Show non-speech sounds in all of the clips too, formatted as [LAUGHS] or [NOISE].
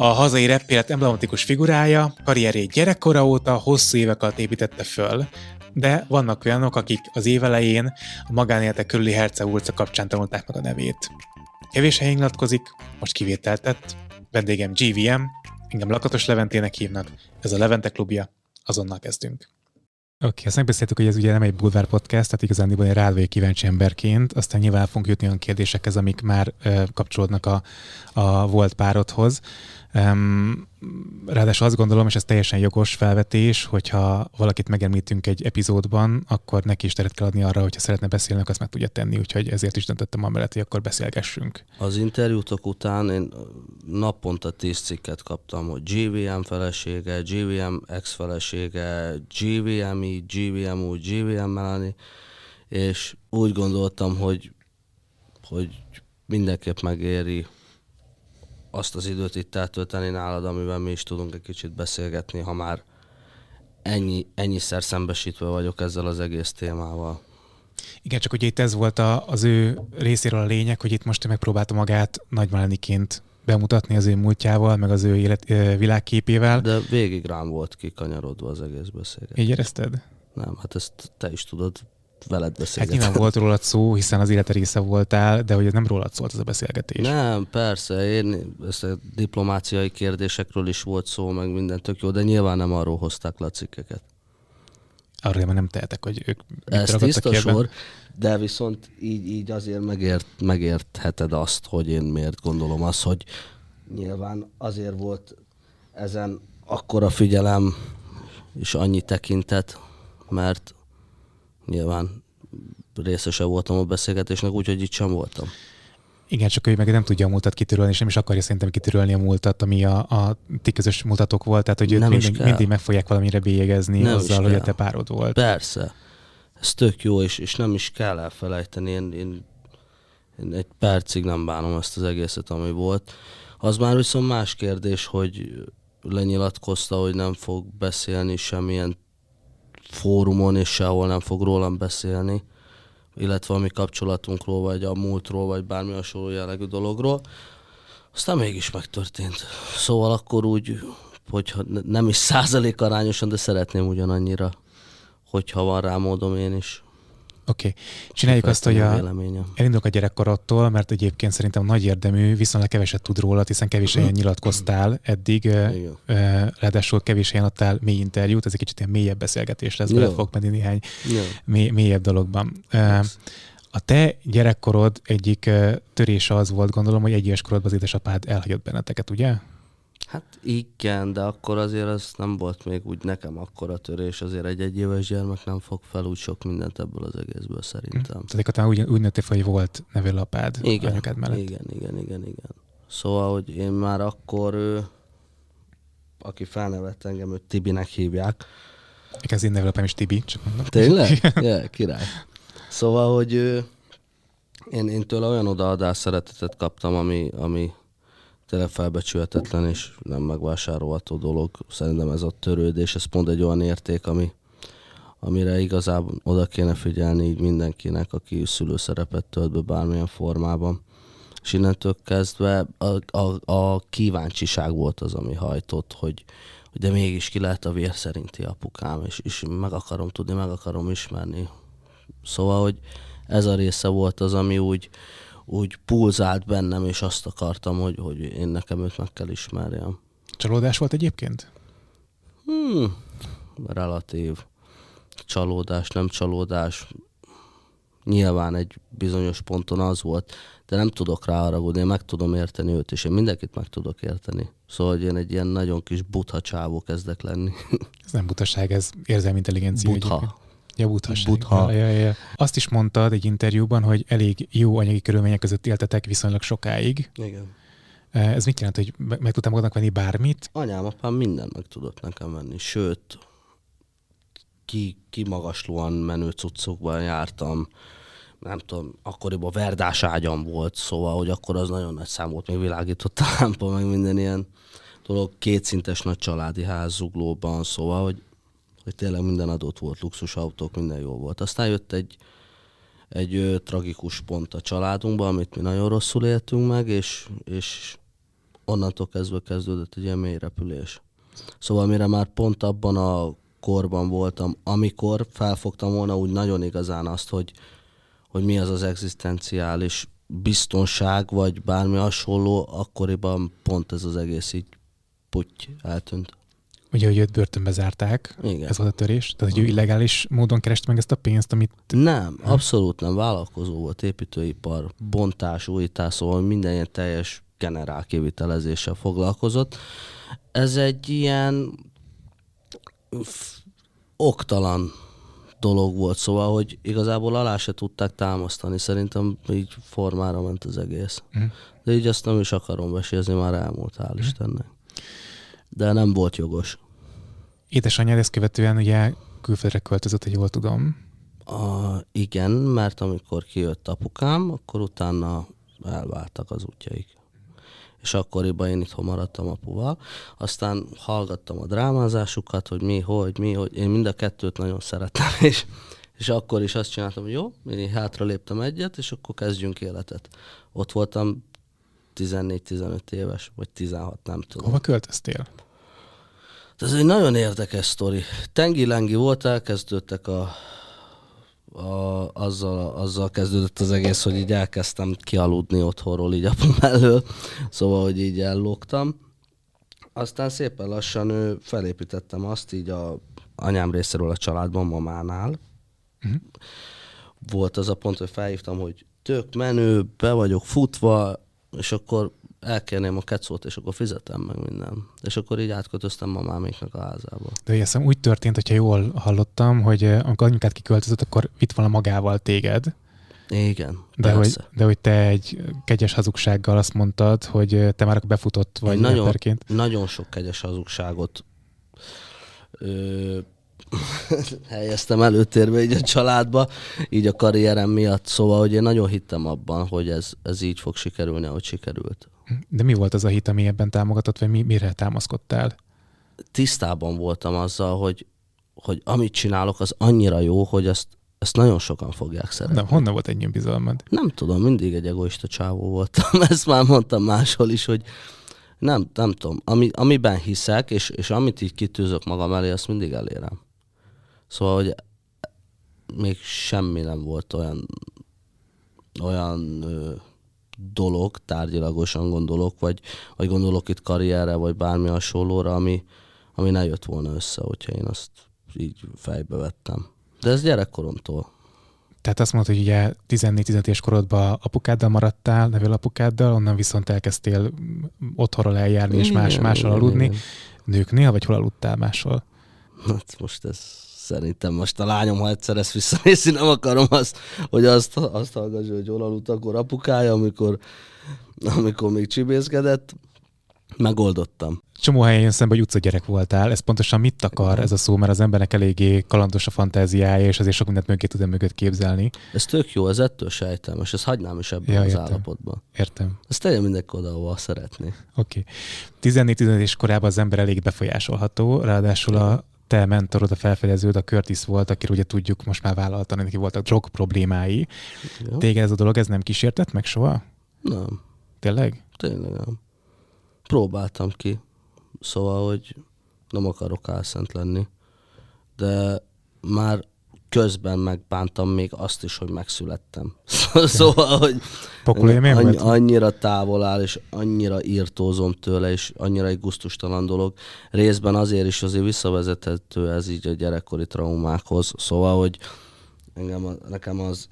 A hazai repélet emblematikus figurája karrierjét gyerekkora óta hosszú évek alatt építette föl, de vannak olyanok, akik az évelején a magánélete körüli Herce utca kapcsán tanulták meg a nevét. Kevés helyen nyilatkozik, most kivételtett, vendégem GVM, engem Lakatos Leventének hívnak, ez a Levente klubja, azonnal kezdünk. Oké, okay, azt megbeszéltük, hogy ez ugye nem egy bulvár podcast, tehát igazán én rád vagyok kíváncsi emberként, aztán nyilván fogunk jutni olyan kérdésekhez, amik már ö, kapcsolódnak a, a volt párodhoz. Ráadásul azt gondolom, és ez teljesen jogos felvetés, hogyha valakit megemlítünk egy epizódban, akkor neki is teret kell adni arra, hogyha szeretne beszélni, azt meg tudja tenni, úgyhogy ezért is döntöttem amellett, hogy akkor beszélgessünk. Az interjútok után én naponta tíz cikket kaptam, hogy GVM felesége, GVM ex felesége, GVM így, GVM úgy, GVM Melanie, és úgy gondoltam, hogy, hogy mindenképp megéri azt az időt itt eltölteni nálad, amivel mi is tudunk egy kicsit beszélgetni, ha már ennyi, ennyiszer szembesítve vagyok ezzel az egész témával. Igen, csak ugye itt ez volt a, az ő részéről a lényeg, hogy itt most megpróbálta magát nagymániként bemutatni az ő múltjával, meg az ő élet, világképével. De végig rám volt kikanyarodva az egész beszélgetés. Így érezted? Nem, hát ezt te is tudod, veled beszélgetem. Hát nyilván volt rólad szó, hiszen az élete része voltál, de hogy nem rólad szólt ez a beszélgetés. Nem, persze, én ezt a diplomáciai kérdésekről is volt szó, meg minden tök jó, de nyilván nem arról hozták le a cikkeket. Arról már nem tehetek, hogy ők Ez tiszta sor, de viszont így, így azért megért, megértheted azt, hogy én miért gondolom azt, hogy nyilván azért volt ezen akkora figyelem és annyi tekintet, mert nyilván részese voltam a beszélgetésnek, úgyhogy itt sem voltam. Igen, csak ő meg nem tudja a múltat kitörölni, és nem is akarja szerintem kitörölni a múltat, ami a, a ti közös múltatok volt, tehát hogy nem mindig, mindig meg fogják valamire bélyegezni nem azzal, hogy a te párod volt. Persze. Ez tök jó, és, és nem is kell elfelejteni. Én, én, én egy percig nem bánom ezt az egészet, ami volt. Az már viszont más kérdés, hogy lenyilatkozta, hogy nem fog beszélni semmilyen fórumon, és sehol nem fog rólam beszélni, illetve a mi kapcsolatunkról, vagy a múltról, vagy bármi hasonló jellegű dologról. Aztán mégis megtörtént. Szóval akkor úgy, hogyha nem is százalék arányosan, de szeretném ugyanannyira, hogyha van rá módom én is. Oké. Okay. Csináljuk azt, hogy a, elindulok a gyerekkorattól, mert egyébként szerintem nagy érdemű, viszonylag keveset tud róla, hiszen kevés helyen nyilatkoztál eddig, Igen. ráadásul kevés helyen adtál mély interjút, ez egy kicsit ilyen mélyebb beszélgetés lesz, bele fog menni néhány mély, mélyebb dologban. A te gyerekkorod egyik törése az volt, gondolom, hogy egy éves korodban az édesapád elhagyott benneteket, ugye? Hát igen, de akkor azért az nem volt még úgy nekem akkora törés, azért egy egyéves gyermek nem fog fel úgy sok mindent ebből az egészből szerintem. Tehát akkor úgy, úgy nőttél hogy volt nevelőapád igen, anyukád mellett. Igen, igen, igen, igen. Szóval, hogy én már akkor, ő, aki felnevett engem, őt Tibinek hívják. Ez én nevelőapám is Tibi, csak mondom. Tényleg? [LAUGHS] yeah, király. Szóval, hogy ő, én, én tőle olyan odaadás szeretetet kaptam, ami, ami tényleg felbecsülhetetlen és nem megvásárolható dolog. Szerintem ez a törődés, ez pont egy olyan érték, ami, amire igazából oda kéne figyelni így mindenkinek, aki szülőszerepet tölt be bármilyen formában. És innentől kezdve a, a, a kíváncsiság volt az, ami hajtott, hogy, hogy de mégis ki lehet a vér szerinti apukám, és, és meg akarom tudni, meg akarom ismerni. Szóval, hogy ez a része volt az, ami úgy, úgy pulzált bennem, és azt akartam, hogy, hogy én nekem őt meg kell ismerjem. Csalódás volt egyébként? Hmm, relatív. Csalódás, nem csalódás. Nyilván egy bizonyos ponton az volt, de nem tudok rá haragudni, én meg tudom érteni őt, és én mindenkit meg tudok érteni. Szóval, hogy én egy ilyen nagyon kis butha csávó kezdek lenni. Ez nem butaság, ez érzelmi intelligencia. Butha. Egyébként. Ja, buthaság. Butha. Ja, ja, ja. Azt is mondtad egy interjúban, hogy elég jó anyagi körülmények között éltetek viszonylag sokáig. Igen. Ez mit jelent, hogy meg tudtam magadnak venni bármit? Anyám, apám mindent meg tudott nekem venni, sőt, ki, kimagaslóan menő cuccokban jártam, nem tudom, akkoriban verdás ágyam volt, szóval, hogy akkor az nagyon nagy szám volt, még világított a lámpa, [LAUGHS] meg minden ilyen dolog, kétszintes nagy családi ház zuglóban, szóval, hogy hogy tényleg minden adott volt, luxusautók, minden jó volt. Aztán jött egy, egy ö, tragikus pont a családunkban, amit mi nagyon rosszul éltünk meg, és, és onnantól kezdve kezdődött egy ilyen mély repülés. Szóval mire már pont abban a korban voltam, amikor felfogtam volna úgy nagyon igazán azt, hogy, hogy mi az az egzisztenciális biztonság, vagy bármi hasonló, akkoriban pont ez az egész így puty eltűnt. Ugye, hogy őt börtönbe zárták, Igen. ez volt a törés, tehát hogy ő illegális módon kereste meg ezt a pénzt, amit... Nem, abszolút nem. Vállalkozó volt, építőipar, bontás, újítás, szóval minden ilyen teljes generál kivitelezéssel foglalkozott. Ez egy ilyen oktalan dolog volt, szóval, hogy igazából alá se tudták támasztani. Szerintem így formára ment az egész. Mhm. De így azt nem is akarom vesézni, már elmúlt, hál' Istennek. De nem volt jogos. Édesanyád ezt követően ugye külföldre költözött, hogy jól tudom. A, igen, mert amikor kijött apukám, akkor utána elváltak az útjaik. És akkoriban én itthon maradtam apuval. Aztán hallgattam a drámázásukat, hogy mi, hogy, mi, hogy. Én mind a kettőt nagyon szerettem, [LAUGHS] és, és akkor is azt csináltam, hogy jó, én hátra léptem egyet, és akkor kezdjünk életet. Ott voltam 14-15 éves, vagy 16, nem tudom. Hova költöztél? Ez egy nagyon érdekes sztori. Tengi-lengi volt, elkezdődtek a, a, azzal, azzal kezdődött az egész, hogy így elkezdtem kialudni otthonról így apum elől, szóval, hogy így ellógtam. Aztán szépen lassan ő felépítettem azt így a anyám részéről a családban, mamánál. Uh-huh. Volt az a pont, hogy felhívtam, hogy tök menő, be vagyok futva, és akkor elkérném a kecót, és akkor fizetem meg minden. És akkor így átkötöztem mamáméknak a házába. De ugye hiszem úgy történt, hogyha jól hallottam, hogy eh, amikor anyukád kiköltözött, akkor vitt volna magával téged, Igen, de hogy, de hogy te egy kegyes hazugsággal azt mondtad, hogy eh, te már akkor befutott vagy Én nagyon, rapperként. nagyon sok kegyes hazugságot ö, [LAUGHS] helyeztem előtérbe így a családba, így a karrierem miatt, szóval, hogy én nagyon hittem abban, hogy ez, ez így fog sikerülni, ahogy sikerült. De mi volt az a hit, ami ebben támogatott, vagy mi, mire támaszkodtál? Tisztában voltam azzal, hogy, hogy amit csinálok, az annyira jó, hogy ezt, ezt nagyon sokan fogják szeretni. Nem, honnan volt ennyi bizalmad? Nem tudom, mindig egy egoista csávó voltam. [LAUGHS] Ezt már mondtam máshol is, hogy nem, nem tudom. Ami, amiben hiszek, és, és amit így kitűzök magam elé, azt mindig elérem. Szóval, hogy még semmi nem volt olyan olyan ö, dolog, tárgyilagosan gondolok, vagy, vagy gondolok itt karrierre, vagy bármi hasonlóra, ami, ami ne jött volna össze, hogyha én azt így fejbe vettem. De ez gyerekkoromtól. Tehát azt mondod, hogy ugye 14-15 éves korodban apukáddal maradtál, nevél apukáddal, onnan viszont elkezdtél otthonról eljárni és más, Igen, máshol igen, aludni. igen. Nőknél, vagy hol aludtál máshol? Hát most ez szerintem most a lányom, ha egyszer ezt visszanézi, nem akarom azt, hogy azt, azt hallgassa, hogy hol aludt akkor apukája, amikor, amikor még csibészkedett. Megoldottam. Csomó helyen jön szembe, hogy utcagyerek voltál. Ez pontosan mit akar ez a szó, mert az embernek eléggé kalandos a fantáziája, és azért sok mindent mögé tud mögött képzelni. Ez tök jó, ez ettől sejtelmes, ezt hagynám is ebben Ja, az értem. állapotban. Értem. Ez tegyen mindenki oda, ahova szeretné. Oké. Okay. 14-15 éves korában az ember elég befolyásolható, ráadásul a te mentorod, a felfedeződ, a Curtis volt, akiről ugye tudjuk most már vállaltan, neki voltak drog problémái. Jó? Téged ez a dolog, ez nem kísértett meg soha? Nem, Tényleg? tényleg nem. Próbáltam ki, szóval, hogy nem akarok álszent lenni, de már közben megbántam még azt is, hogy megszülettem. [LAUGHS] szóval, hogy annyi, annyira távol áll, és annyira írtózom tőle, és annyira egy guztustalan dolog. Részben azért is azért visszavezethető ez így a gyerekkori traumákhoz. Szóval, hogy engem, nekem az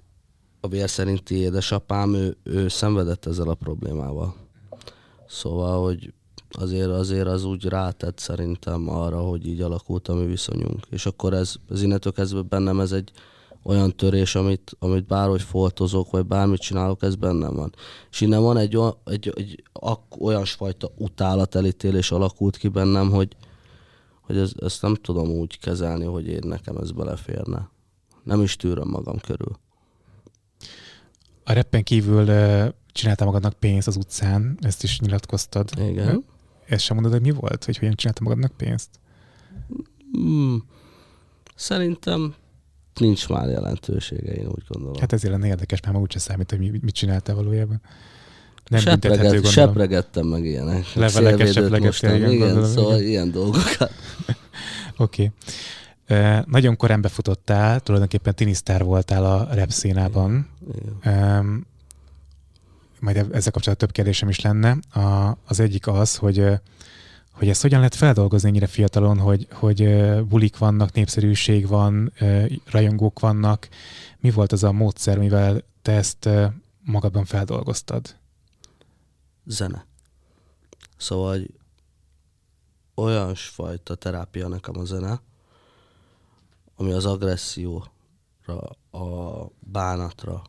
a vér szerinti édesapám, ő, ő szenvedett ezzel a problémával. Szóval, hogy azért, azért az úgy rátett szerintem arra, hogy így alakult a mi viszonyunk. És akkor ez, ez innentől kezdve bennem ez egy olyan törés, amit, amit bárhogy foltozok, vagy bármit csinálok, ez bennem van. És innen van egy, olyan- egy, egy olyasfajta utálatelítélés alakult ki bennem, hogy, hogy ez, ezt nem tudom úgy kezelni, hogy én nekem ez beleférne. Nem is tűröm magam körül. A reppen kívül csináltál magadnak pénzt az utcán, ezt is nyilatkoztad. Igen. Ezt sem mondod, hogy mi volt, hogy hogyan csináltál magadnak pénzt? Hmm. Szerintem nincs már jelentősége, én úgy gondolom. Hát, ezért lenne érdekes, mert ma úgyse számít, hogy mi- mit csináltál valójában. nem Sepreget, sepregettem meg ilyenek. Leveleket mostam, igen, igen, szóval igen. ilyen dolgokat. [LAUGHS] Oké. Okay. Nagyon korán befutottál, tulajdonképpen tinisztár voltál a rap színában. Igen. Um, majd ezzel kapcsolatban több kérdésem is lenne. A, az egyik az, hogy hogy ezt hogyan lehet feldolgozni ennyire fiatalon, hogy, hogy bulik vannak, népszerűség van, rajongók vannak. Mi volt az a módszer, mivel te ezt magadban feldolgoztad? Zene. Szóval hogy olyan fajta terápia nekem a zene, ami az agresszióra, a bánatra,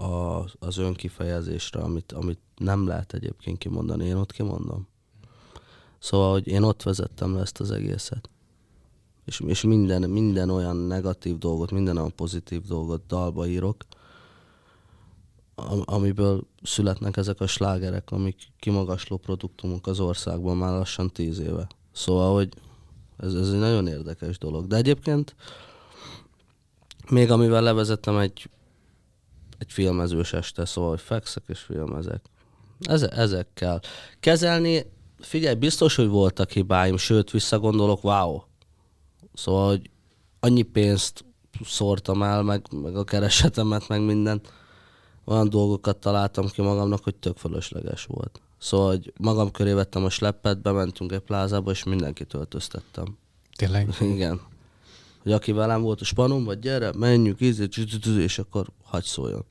a, az önkifejezésre, amit, amit nem lehet egyébként kimondani, én ott kimondom. Szóval, hogy én ott vezettem le ezt az egészet. És, és minden, minden olyan negatív dolgot, minden olyan pozitív dolgot dalba írok, am- amiből születnek ezek a slágerek, amik kimagasló produktumok az országban már lassan tíz éve. Szóval, hogy ez, ez egy nagyon érdekes dolog. De egyébként még amivel levezettem egy, egy filmezős este, szóval, hogy fekszek és filmezek. Eze, ezekkel. Kezelni, figyelj, biztos, hogy voltak hibáim, sőt, visszagondolok, wow. Szóval, hogy annyi pénzt szórtam el, meg, meg a keresetemet, meg mindent olyan dolgokat találtam ki magamnak, hogy tök fölösleges volt. Szóval, hogy magam köré vettem a sleppet, bementünk egy plázába, és mindenkit öltöztettem. Tényleg? Igen. Hogy aki velem volt a spanom, vagy gyere, menjünk, csü- és akkor hagy szóljon.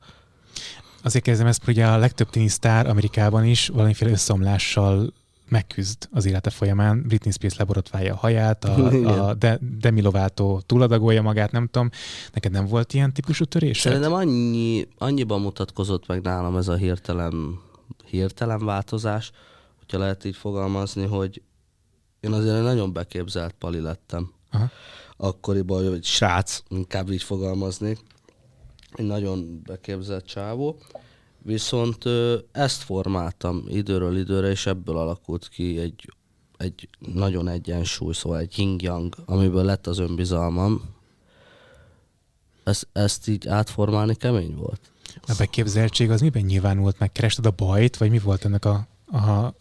Azért kezdem ezt, ugye a legtöbb tinisztár Amerikában is valamiféle összeomlással megküzd az élete folyamán. Britney Spears leborotválja a haját, a, [LAUGHS] Igen. a De, Demi Lovato túladagolja magát, nem tudom. Neked nem volt ilyen típusú törés? Szerintem annyi, annyiban mutatkozott meg nálam ez a hirtelen, hirtelen változás, hogyha lehet így fogalmazni, hogy én azért nagyon beképzelt pali lettem. Aha. Akkoriban, hogy srác, inkább így fogalmaznék. Egy nagyon beképzelt csávó. Viszont ezt formáltam időről időre, és ebből alakult ki egy, egy nagyon egyensúly, szóval egy yin-yang, amiből lett az önbizalmam. Ezt, ezt így átformálni kemény volt. A beképzeltség az miben nyilvánult meg? Kerested a bajt, vagy mi volt ennek a, a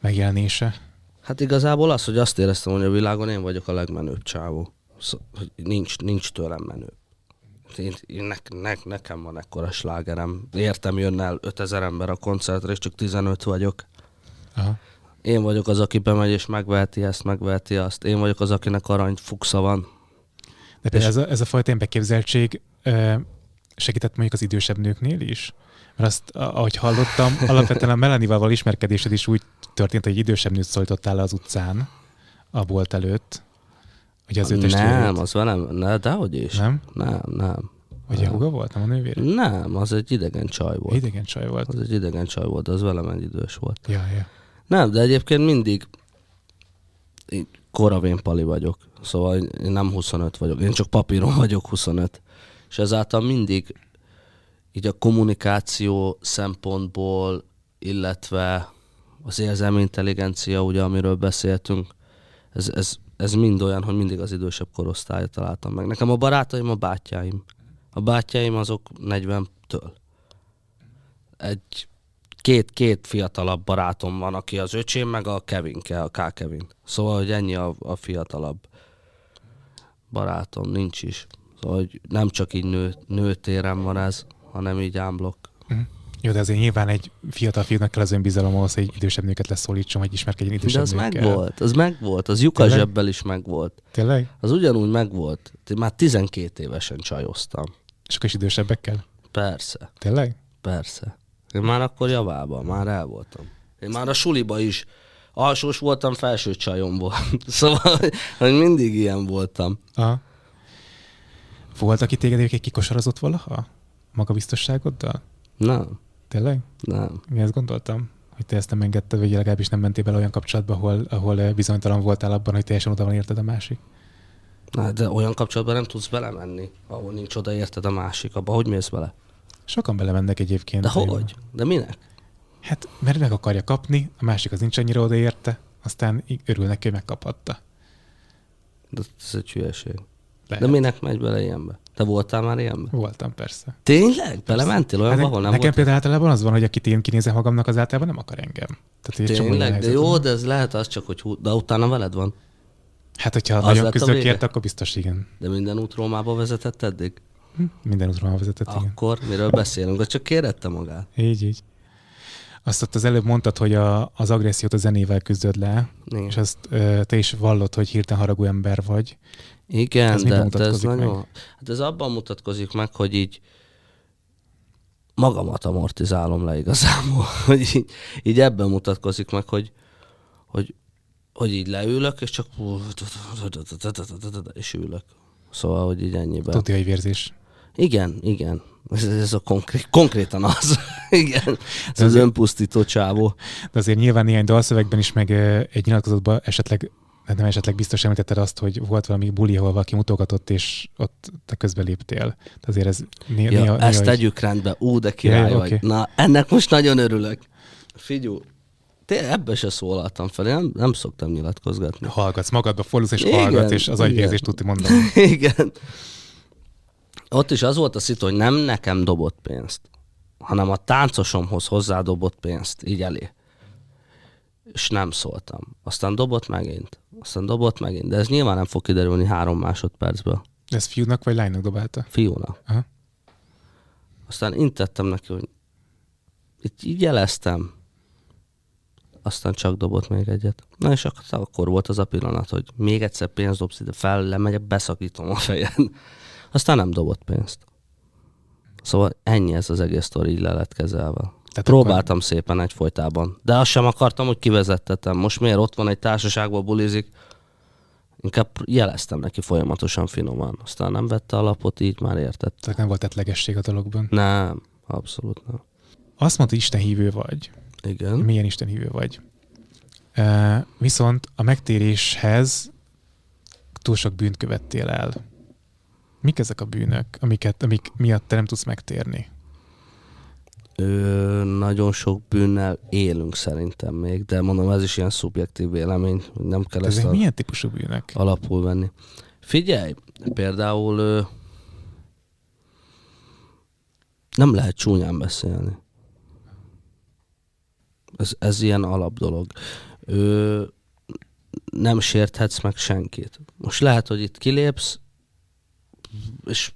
megjelenése? Hát igazából az, hogy azt éreztem, hogy a világon én vagyok a legmenőbb csávó. Szó, hogy nincs, nincs tőlem menő. Én, én ne, ne, nekem van ekkora slágerem. Értem, jönne el 5000 ember a koncertre, és csak 15 vagyok. Aha. Én vagyok az, aki bemegy és megveheti ezt, megveheti azt. Én vagyok az, akinek arany fuksa van. De például ez a, ez a fajta ilyen beképzeltség segített mondjuk az idősebb nőknél is? Mert azt, ahogy hallottam, alapvetően a Melanival ismerkedésed is úgy történt, hogy egy idősebb nőt szólítottál le az utcán a bolt előtt. Ugye az ő testvérét. nem, az velem, ne, dehogy is. Nem? Nem, nem. Vagy a húga volt, nem a nővére? Nem, az egy idegen csaj volt. Idegen csaj volt. Az egy idegen csaj volt, az velem egy idős volt. Ja, ja. Nem, de egyébként mindig így koravén pali vagyok. Szóval én nem 25 vagyok, én csak papíron vagyok 25. És ezáltal mindig így a kommunikáció szempontból, illetve az érzelmi intelligencia, ugye, amiről beszéltünk, ez, ez, ez mind olyan, hogy mindig az idősebb korosztályt találtam meg. Nekem a barátaim a bátyáim. A bátyáim azok 40-től. Egy két, két fiatalabb barátom van, aki az öcsém, meg a Kevinke, a K. Kevin. Szóval, hogy ennyi a, a fiatalabb barátom, nincs is. Szóval, hogy nem csak így nő, nőtéren van ez, hanem így ámblok. Mhm. Jó, de azért nyilván egy fiatal fiúnak kell az önbizalom ahhoz, hogy idősebb nőket leszólítson, vagy ismerkedjen De idősebb az nőkkel. megvolt, az megvolt, az lyukas Tényleg? zsebbel is megvolt. Tényleg? Az ugyanúgy megvolt. Már 12 évesen csajoztam. És akkor is idősebbekkel? Persze, Tényleg? persze. Én már akkor javában, már el voltam. Én már a suliba is alsós voltam, felső csajom volt. [LAUGHS] Szóval, hogy- hogy mindig ilyen voltam. Aha. Volt, aki téged egyébként kikosarazott valaha? Magabiztosságoddal? Nem, Tényleg? nem. Én ezt gondoltam, hogy te ezt nem engedted, vagy legalábbis nem mentél bele olyan kapcsolatba, ahol, ahol eh, bizonytalan voltál abban, hogy teljesen oda van érted a másik. Na, de olyan kapcsolatban nem tudsz belemenni, ahol nincs oda érted a másik. Abba hogy mész bele? Sokan belemennek egyébként. De hogy-? De minek? Hát, mert meg akarja kapni, a másik az nincs annyira odaérte, aztán így örül neki, hogy megkaphatta. De ez egy hülyeség. Lehet. De minek megy bele ilyenbe? Te voltál már ilyenben? Voltam, persze. Tényleg? Belementél olyan, Hát ahol nem nekem volt? például általában az van, hogy akit én kinézem magamnak, az általában nem akar engem. Tehát Tényleg? De jó, van. de ez lehet az csak, hogy hú, de utána veled van. Hát, hogyha Az nagyon lett a küzdök vége? érte, akkor biztos igen. De minden út Rómába vezetett eddig? Hm, Minden útra vezetett, igen. Akkor miről beszélünk? Csak kérette magát. Így, így. Azt ott az előbb mondtad, hogy a, az agressziót a zenével küzdöd le, Igen. és azt ö, te is vallod, hogy hirtelen haragú ember vagy. Igen, Ez de, de ez nagyon... meg? Hát ez abban mutatkozik meg, hogy így magamat amortizálom le igazából. [LAUGHS] Hogy így, így ebben mutatkozik meg, hogy, hogy, hogy így leülök, és csak és ülök. Szóval, hogy így ennyiben. Tudja, hogy vérzés. Igen, igen. Ez, ez a konkrét, konkrétan az. [LAUGHS] igen. Ez az azért- önpusztító csávó. De azért nyilván néhány dalszövegben is, meg egy nyilatkozatban esetleg, hát nem esetleg biztos említetted azt, hogy volt valami buli, ahol valaki mutogatott, és ott te közbe léptél. Azért ez né- Ja, néha, ezt néha így- tegyük rendbe. Ú, de király Ja, vagy. oké. Na, ennek most nagyon örülök. Figyú, te ebbe se szólaltam fel, én nem, nem szoktam nyilatkozgatni. hallgatsz, magadba fordulsz, és Igen, hallgatsz, és az agyvérzést tudni mondani. [LAUGHS] Igen. Ott is az volt a szitu, hogy nem nekem dobott pénzt, hanem a táncosomhoz hozzádobott pénzt, így elé. És nem szóltam. Aztán dobott megint. Aztán dobott megint. De ez nyilván nem fog kiderülni három másodpercből. Ez fiúnak vagy lánynak dobálta? Fiúnak. Aha. Aztán intettem neki, hogy így, így jeleztem. Aztán csak dobott még egyet. Na és ak- akkor volt az a pillanat, hogy még egyszer pénzt dobsz ide fel, lemegyek, beszakítom a fejed. Aztán nem dobott pénzt. Szóval ennyi ez az egész sztori, így le lett kezelve. Tehát Próbáltam szépen egyfolytában. De azt sem akartam, hogy kivezettetem. Most miért ott van egy társaságban bulizik, inkább jeleztem neki folyamatosan finoman. Aztán nem vette alapot, így már értett. Tehát nem volt tetlegesség a dologban. Nem, abszolút nem. Azt mondta, Isten hívő vagy. Igen. Milyen Isten hívő vagy. E, viszont a megtéréshez túl sok bűnt követtél el. Mik ezek a bűnök, amiket, amik miatt te nem tudsz megtérni? Ö, nagyon sok bűnnel élünk szerintem még, de mondom, ez is ilyen szubjektív vélemény, nem kell De ezt ezek milyen típusú bűnök? alapul venni. Figyelj, például ö, nem lehet csúnyán beszélni. Ez, ez ilyen alap dolog. Ö, nem sérthetsz meg senkit. Most lehet, hogy itt kilépsz, és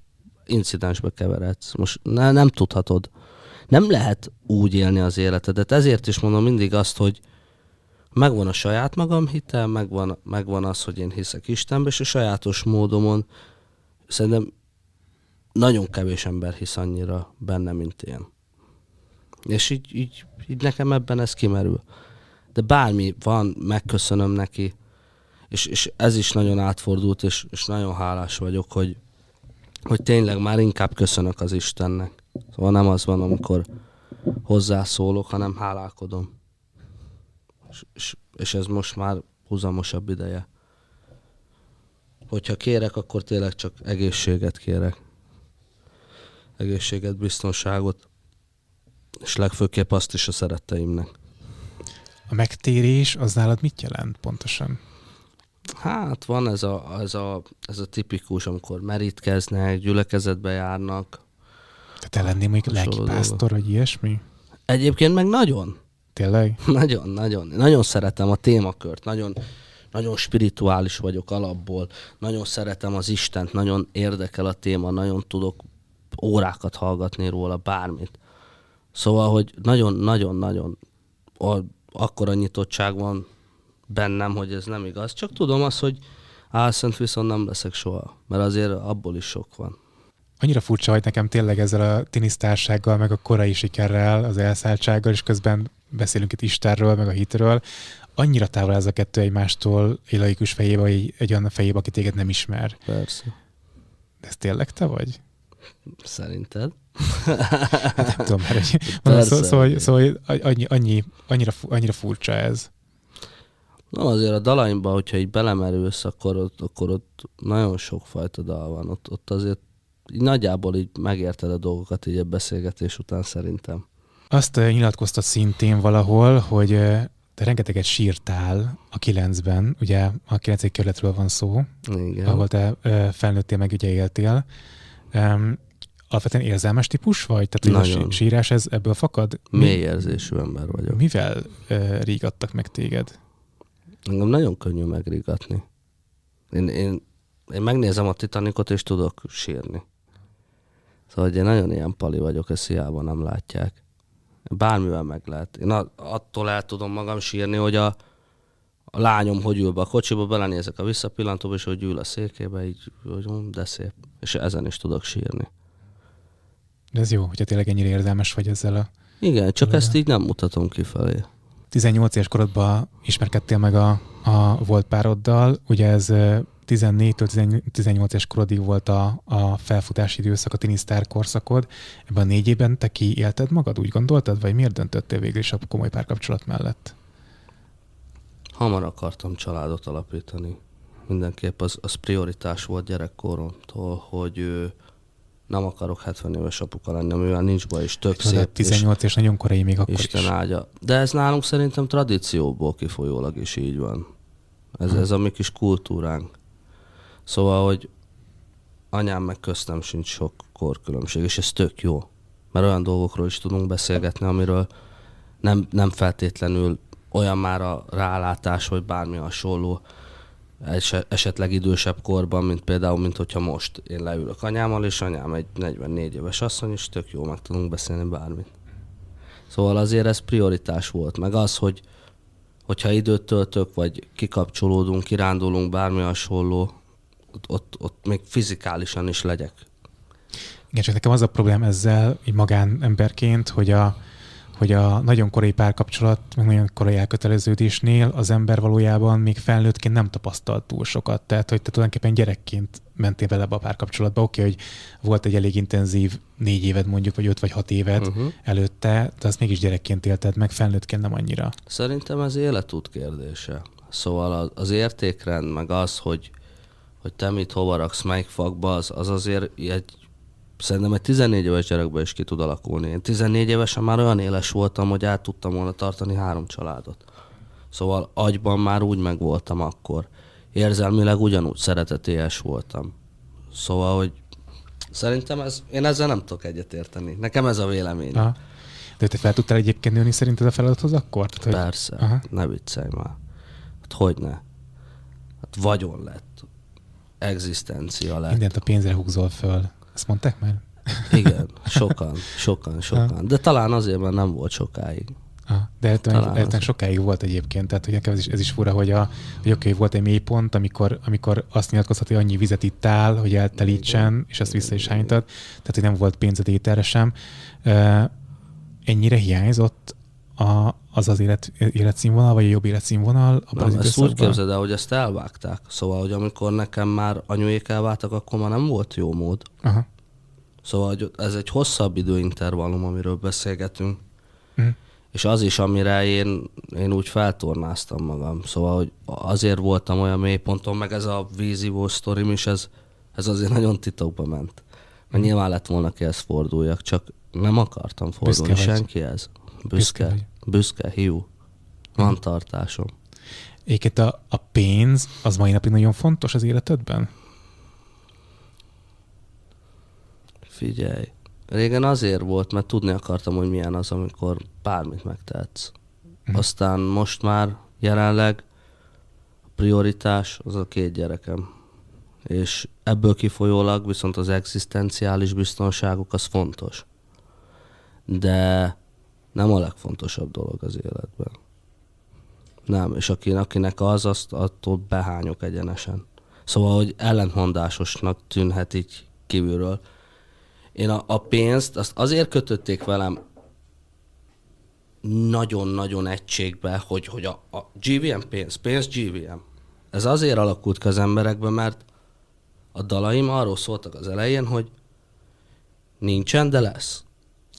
incidensbe keveredsz. Most ne, nem tudhatod. Nem lehet úgy élni az életedet. Ezért is mondom mindig azt, hogy megvan a saját magam hitel, megvan, megvan az, hogy én hiszek Istenbe, és a sajátos módomon szerintem nagyon kevés ember hisz annyira benne, mint én. És így, így, így nekem ebben ez kimerül. De bármi van, megköszönöm neki, és, és ez is nagyon átfordult, és, és nagyon hálás vagyok, hogy, hogy tényleg már inkább köszönök az Istennek. Szóval nem az van, amikor hozzászólok, hanem hálálkodom. És, és, és ez most már húzamosabb ideje. Hogyha kérek, akkor tényleg csak egészséget kérek. Egészséget, biztonságot, és legfőképp azt is a szeretteimnek. A megtérés az nálad mit jelent pontosan? Hát van ez a, ez a, ez a tipikus, amikor merítkeznek, gyülekezetbe járnak. Te te lennél Hasonló lelkipásztor, vagy ilyesmi? Egyébként meg nagyon, Tényleg? [LAUGHS] nagyon, nagyon, nagyon szeretem a témakört, nagyon, nagyon spirituális vagyok alapból, nagyon szeretem az Istent, nagyon érdekel a téma, nagyon tudok órákat hallgatni róla, bármit. Szóval, hogy nagyon-nagyon-nagyon akkora nyitottság van bennem, hogy ez nem igaz. Csak tudom azt, hogy álszent viszont nem leszek soha, mert azért abból is sok van. Annyira furcsa, hogy nekem tényleg ezzel a tinisztársággal, meg a korai sikerrel, az elszálltsággal, és közben beszélünk itt Istenről, meg a hitről, annyira távol ez a kettő egymástól egy laikus fejébe, vagy egy olyan fejébe, aki téged nem ismer. Persze. De ez tényleg te vagy? Szerinted? Hát nem tudom, mert hogy, [LAUGHS] mondom, szó, szóval, szóval annyi, annyi, annyira, annyira furcsa ez. Na azért a dalaimban, hogyha így belemerülsz, akkor ott, akkor ott nagyon sokfajta dal van. Ott, ott azért így nagyjából így megérted a dolgokat így a beszélgetés után szerintem. Azt uh, nyilatkoztat szintén valahol, hogy uh, te rengeteget sírtál a kilencben, ugye a kilencedik kerületről van szó, Igen. ahol te uh, felnőttél meg ugye éltél. Um, alapvetően érzelmes típus vagy? Tehát a Nagyon. sí- sírás ez ebből fakad? Mély érzésű ember vagyok. Mivel uh, rígattak meg téged? Engem nagyon könnyű megrigatni. Én, én, én megnézem a Titanicot, és tudok sírni. Szóval hogy én nagyon ilyen pali vagyok, ezt hiába nem látják. Bármivel meg lehet. Én a- attól el tudom magam sírni, hogy a, a lányom hogy ül be a kocsiba, belenézek a visszapillantóba, és hogy ül a székébe, így, hogy de szép. És ezen is tudok sírni. De ez jó, hogyha tényleg ennyire érzelmes vagy ezzel a Igen, csak Igen. ezt így nem mutatom kifelé. 18 éves korodban ismerkedtél meg a, a volt pároddal, ugye ez ö, 14-től 18 éves korodig volt a, a felfutási időszak, a tinisztár korszakod. Ebben a négy évben te kiélted magad, úgy gondoltad, vagy miért döntöttél végül is a komoly párkapcsolat mellett? Hamar akartam családot alapítani. Mindenképp az, az prioritás volt gyerekkoromtól, hogy nem akarok 70 éves apuka lenni, mivel nincs baj, és Tudod, szép, 18 és nagyon korai még és akkor Isten is. áldja. De ez nálunk szerintem tradícióból kifolyólag is így van. Ez, ez a mi kis kultúránk. Szóval, hogy anyám meg köztem sincs sok korkülönbség, és ez tök jó. Mert olyan dolgokról is tudunk beszélgetni, amiről nem, nem feltétlenül olyan már a rálátás, vagy bármi hasonló esetleg idősebb korban, mint például, mint hogyha most én leülök anyámmal, és anyám egy 44 éves asszony, és tök jó, meg tudunk beszélni bármit. Szóval azért ez prioritás volt, meg az, hogy hogyha időt töltök, vagy kikapcsolódunk, kirándulunk, bármi hasonló, ott, ott, ott még fizikálisan is legyek. Igen, csak nekem az a problém ezzel, így magánemberként, hogy a, hogy a nagyon korai párkapcsolat, meg nagyon korai elköteleződésnél az ember valójában még felnőttként nem tapasztalt túl sokat. Tehát, hogy te tulajdonképpen gyerekként mentél bele a párkapcsolatba. Oké, okay, hogy volt egy elég intenzív négy éved mondjuk, vagy öt vagy hat éved Uh-huh. előtte, de azt mégis gyerekként élted meg, felnőttként nem annyira. Szerintem ez életút kérdése. Szóval az- az értékrend, meg az, hogy, hogy te mit hova raksz, melyik fakba, az, az azért egy, szerintem egy 14 éves gyerekben is ki tud alakulni. Én 14 évesen már olyan éles voltam, hogy át tudtam volna tartani három családot. Szóval agyban már úgy megvoltam akkor. Érzelmileg ugyanúgy szeretetélyes voltam. Szóval, hogy szerintem ez, én ezzel nem tudok egyetérteni. Nekem ez a vélemény. Aha. De te fel tudtál egyébként nőni szerinted a feladathoz akkor? Tehát, hogy... Persze. Aha. ne viccelj már. Hát hogy ne? Hát vagyon lett, egzisztencia lett. Mindent a pénzre húzol föl. Ezt mondták már? Igen, sokan, sokan, sokan. De talán azért, mert nem volt sokáig. Ah, de Talán előtte az. sokáig volt egyébként, tehát hogy nekem ez is, ez is fura, hogy, a, hogy oké, okay, volt egy mélypont, amikor, amikor azt nyilatkozhat, hogy annyi vizet ittál, hogy eltelítsen, és azt vissza is hánytad, tehát hogy nem volt pénzed ételre sem. Uh, ennyire hiányzott a, az az élet, életszínvonal, vagy a jobb életszínvonal abban Nem, az ezt úgy képzeld el, hogy ezt elvágták. Szóval, hogy amikor nekem már anyuék elváltak, akkor már nem volt jó mód. Aha. Szóval hogy ez egy hosszabb időintervallum, amiről beszélgetünk. Mhm. És az is, amire én, én úgy feltornáztam magam. Szóval, hogy azért voltam olyan mélyponton, meg ez a vízivó sztorim is, ez, ez azért nagyon titokba ment. Mert nyilván lett volna kihez forduljak, csak nem akartam fordulni Büszke senkihez. Büszke Büszke, büszke, hiú. Van tartásom. Éket a, a pénz az mai napig nagyon fontos az életedben? Figyelj. Régen azért volt, mert tudni akartam, hogy milyen az, amikor bármit megtehetsz. Mhm. Aztán most már jelenleg a prioritás az a két gyerekem. És ebből kifolyólag viszont az egzisztenciális biztonságuk az fontos. De nem a legfontosabb dolog az életben. Nem, és aki, akinek az, azt attól behányok egyenesen. Szóval, hogy ellentmondásosnak tűnhet így kívülről. Én a, a pénzt, azt azért kötötték velem nagyon-nagyon egységbe, hogy, hogy a, a GVM pénz, pénz GVM. Ez azért alakult ki az emberekben, mert a dalaim arról szóltak az elején, hogy nincsen, de lesz.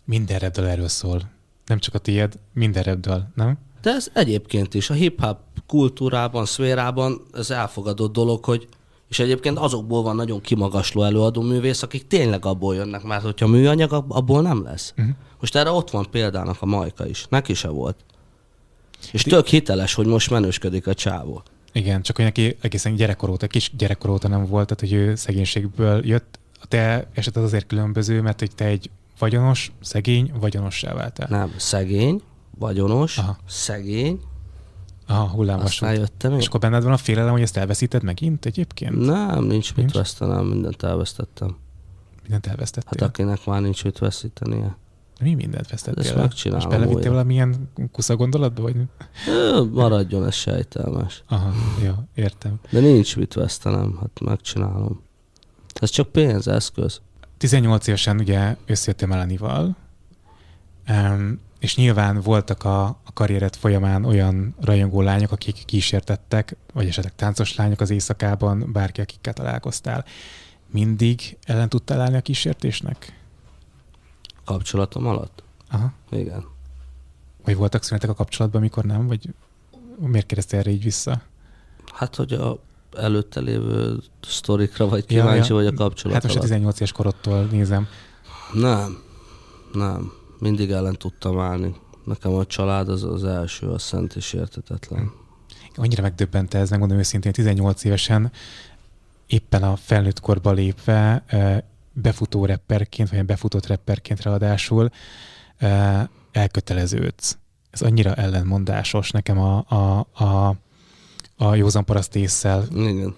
Minden erről szól. Nem csak a tiéd, minden repdal, nem? De ez egyébként is a hip-hop kultúrában, szférában ez elfogadott dolog, hogy és egyébként azokból van nagyon kimagasló előadó művész, akik tényleg abból jönnek, mert hogyha műanyag, ab- abból nem lesz. Uh-huh. Most erre ott van példának a Majka is. Neki se volt. És tök hiteles, hogy most menősködik a csávó. Igen, csak hogy neki egészen gyerekkor óta, kis gyerekkor óta nem volt, tehát hogy ő szegénységből jött, a te eseted azért különböző, mert hogy te egy vagyonos, szegény, vagyonossá váltál. Nem, szegény, vagyonos, Aha. szegény, Aha, hullámos. Aztán jöttem én. És akkor benned van a félelem, hogy ezt elveszíted megint egyébként? Nem, nincs mit nincs? vesztenem, mindent elvesztettem. Mindent elvesztettél? Hát akinek már nincs mit veszítenie. Mi mindent vesztettél? Ezt megcsinálom. És belevittél valamilyen kusza gondolatba? Vagy? Maradjon ez sejtelmes. Aha, jó, értem. De nincs mit vesztenem, hát megcsinálom. Ez csak pénz, eszköz. 18 évesen ugye összejöttél Melanival, um, és nyilván voltak a, a karriered folyamán olyan rajongó lányok, akik kísértettek, vagy esetleg táncos lányok az éjszakában, bárki, akikkel találkoztál. Mindig ellen tudtál állni a kísértésnek? Kapcsolatom alatt? Aha. Igen. Vagy voltak szünetek a kapcsolatban, amikor nem? Vagy miért kérdeztél erre így vissza? Hát, hogy a előtte lévő sztorikra vagy kíváncsi ja, ja. vagy a kapcsolat Hát most a 18 éves korodtól nézem. Nem, nem. Mindig ellen tudtam állni. Nekem a család az az első, a szent és értetetlen. Annyira megdöbbente ez, megmondom őszintén, 18 évesen éppen a felnőtt korba lépve befutó rapperként, vagy befutott rapperként ráadásul elköteleződsz. Ez annyira ellenmondásos nekem a, a, a, a józan paraszt észsel. Igen.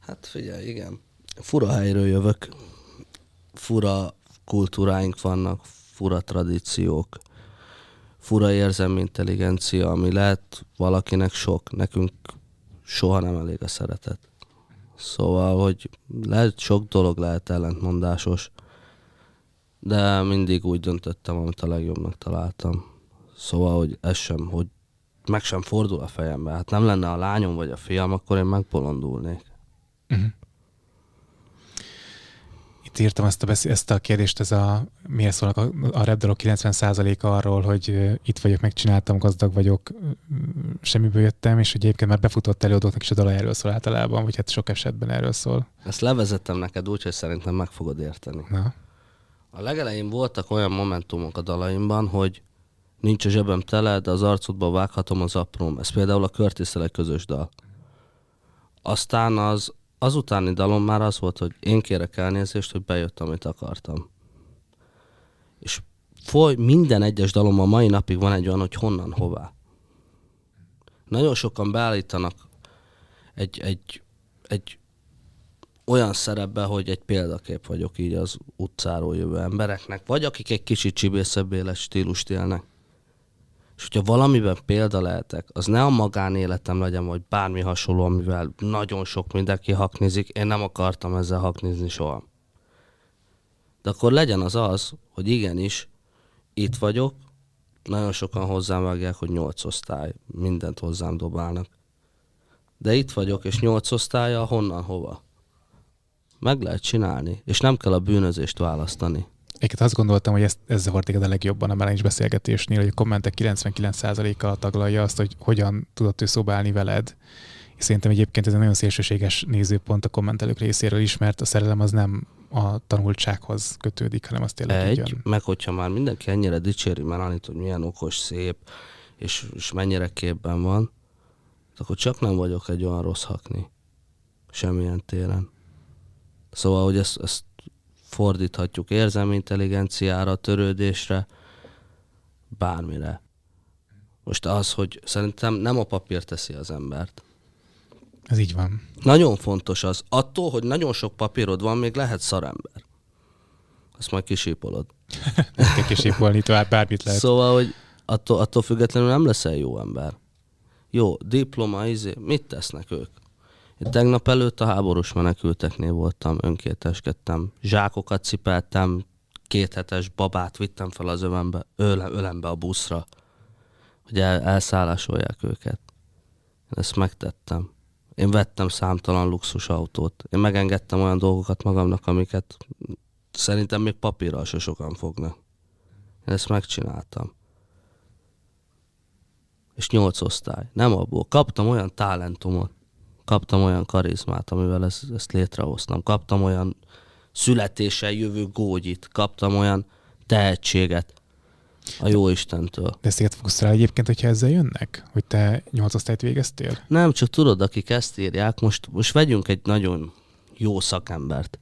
Hát figyelj, igen. Fura helyről jövök. Fura kultúráink vannak, fura tradíciók, fura érzelmi intelligencia, ami lehet valakinek sok, nekünk soha nem elég a szeretet. Szóval, hogy lehet, sok dolog lehet ellentmondásos, de mindig úgy döntöttem, amit a legjobbnak találtam. Szóval, hogy ez sem, hogy meg sem fordul a fejembe. Hát nem lenne a lányom vagy a fiam, akkor én megbolondulnék. Uh-huh. Itt írtam ezt a, besz- ezt a kérdést, ez a, miért szólnak a, a rap 90%-a arról, hogy itt vagyok, megcsináltam, gazdag vagyok, semmiből jöttem, és hogy egyébként már befutott előadóknak is a dala erről szól általában, vagy hát sok esetben erről szól. Ezt levezettem neked úgy, hogy szerintem meg fogod érteni. Na. A legelején voltak olyan momentumok a dalaimban, hogy nincs a zsebem tele, de az arcodba vághatom az apróm. Ez például a körtisztele közös dal. Aztán az azutáni dalom már az volt, hogy én kérek elnézést, hogy bejött, amit akartam. És foly, minden egyes dalom a mai napig van egy olyan, hogy honnan, hová. Nagyon sokan beállítanak egy, egy, egy olyan szerepbe, hogy egy példakép vagyok így az utcáról jövő embereknek, vagy akik egy kicsit csibészebb éles stílust élnek. És hogyha valamiben példa lehetek, az ne a magánéletem legyen, vagy bármi hasonló, amivel nagyon sok mindenki haknizik. Én nem akartam ezzel haknizni soha. De akkor legyen az az, hogy igenis, itt vagyok, nagyon sokan hozzám vágják, hogy nyolc osztály, mindent hozzám dobálnak. De itt vagyok, és nyolc osztálya, honnan, hova? Meg lehet csinálni, és nem kell a bűnözést választani. Egyébként azt gondoltam, hogy ez, ez zavart a legjobban a melenés beszélgetésnél, hogy a kommentek 99%-a taglalja azt, hogy hogyan tudott ő szobálni veled. És szerintem egyébként ez egy nagyon szélsőséges nézőpont a kommentelők részéről is, mert a szerelem az nem a tanultsághoz kötődik, hanem az tényleg Egy, ugyan. meg hogyha már mindenki ennyire dicséri Melanit, hogy milyen okos, szép, és, és mennyire képben van, akkor csak nem vagyok egy olyan rossz hakni. Semmilyen téren. Szóval, hogy ezt, ezt fordíthatjuk érzelmi intelligenciára, törődésre, bármire. Most az, hogy szerintem nem a papír teszi az embert. Ez így van. Nagyon fontos az. Attól, hogy nagyon sok papírod van, még lehet szarember. Azt majd kisípolod. [LAUGHS] nem kell kisípolni, tovább bármit lehet. Szóval, hogy attól, attól függetlenül nem leszel jó ember. Jó, diploma, izé, mit tesznek ők? Én tegnap előtt a háborús menekülteknél voltam, önkéteskedtem, zsákokat cipeltem, kéthetes babát vittem fel az ölembe, öle, ölembe a buszra, hogy el, elszállásolják őket. Én ezt megtettem. Én vettem számtalan luxusautót. Én megengedtem olyan dolgokat magamnak, amiket szerintem még papírral se sokan fognak. Én ezt megcsináltam. És nyolc osztály. Nem abból. Kaptam olyan talentumot, kaptam olyan karizmát, amivel ezt, ezt létrehoztam. Kaptam olyan születéssel jövő gógyit, kaptam olyan tehetséget a jó Istentől. De ezt fogsz rá egyébként, hogyha ezzel jönnek? Hogy te nyolc osztályt végeztél? Nem, csak tudod, akik ezt írják, most, most vegyünk egy nagyon jó szakembert.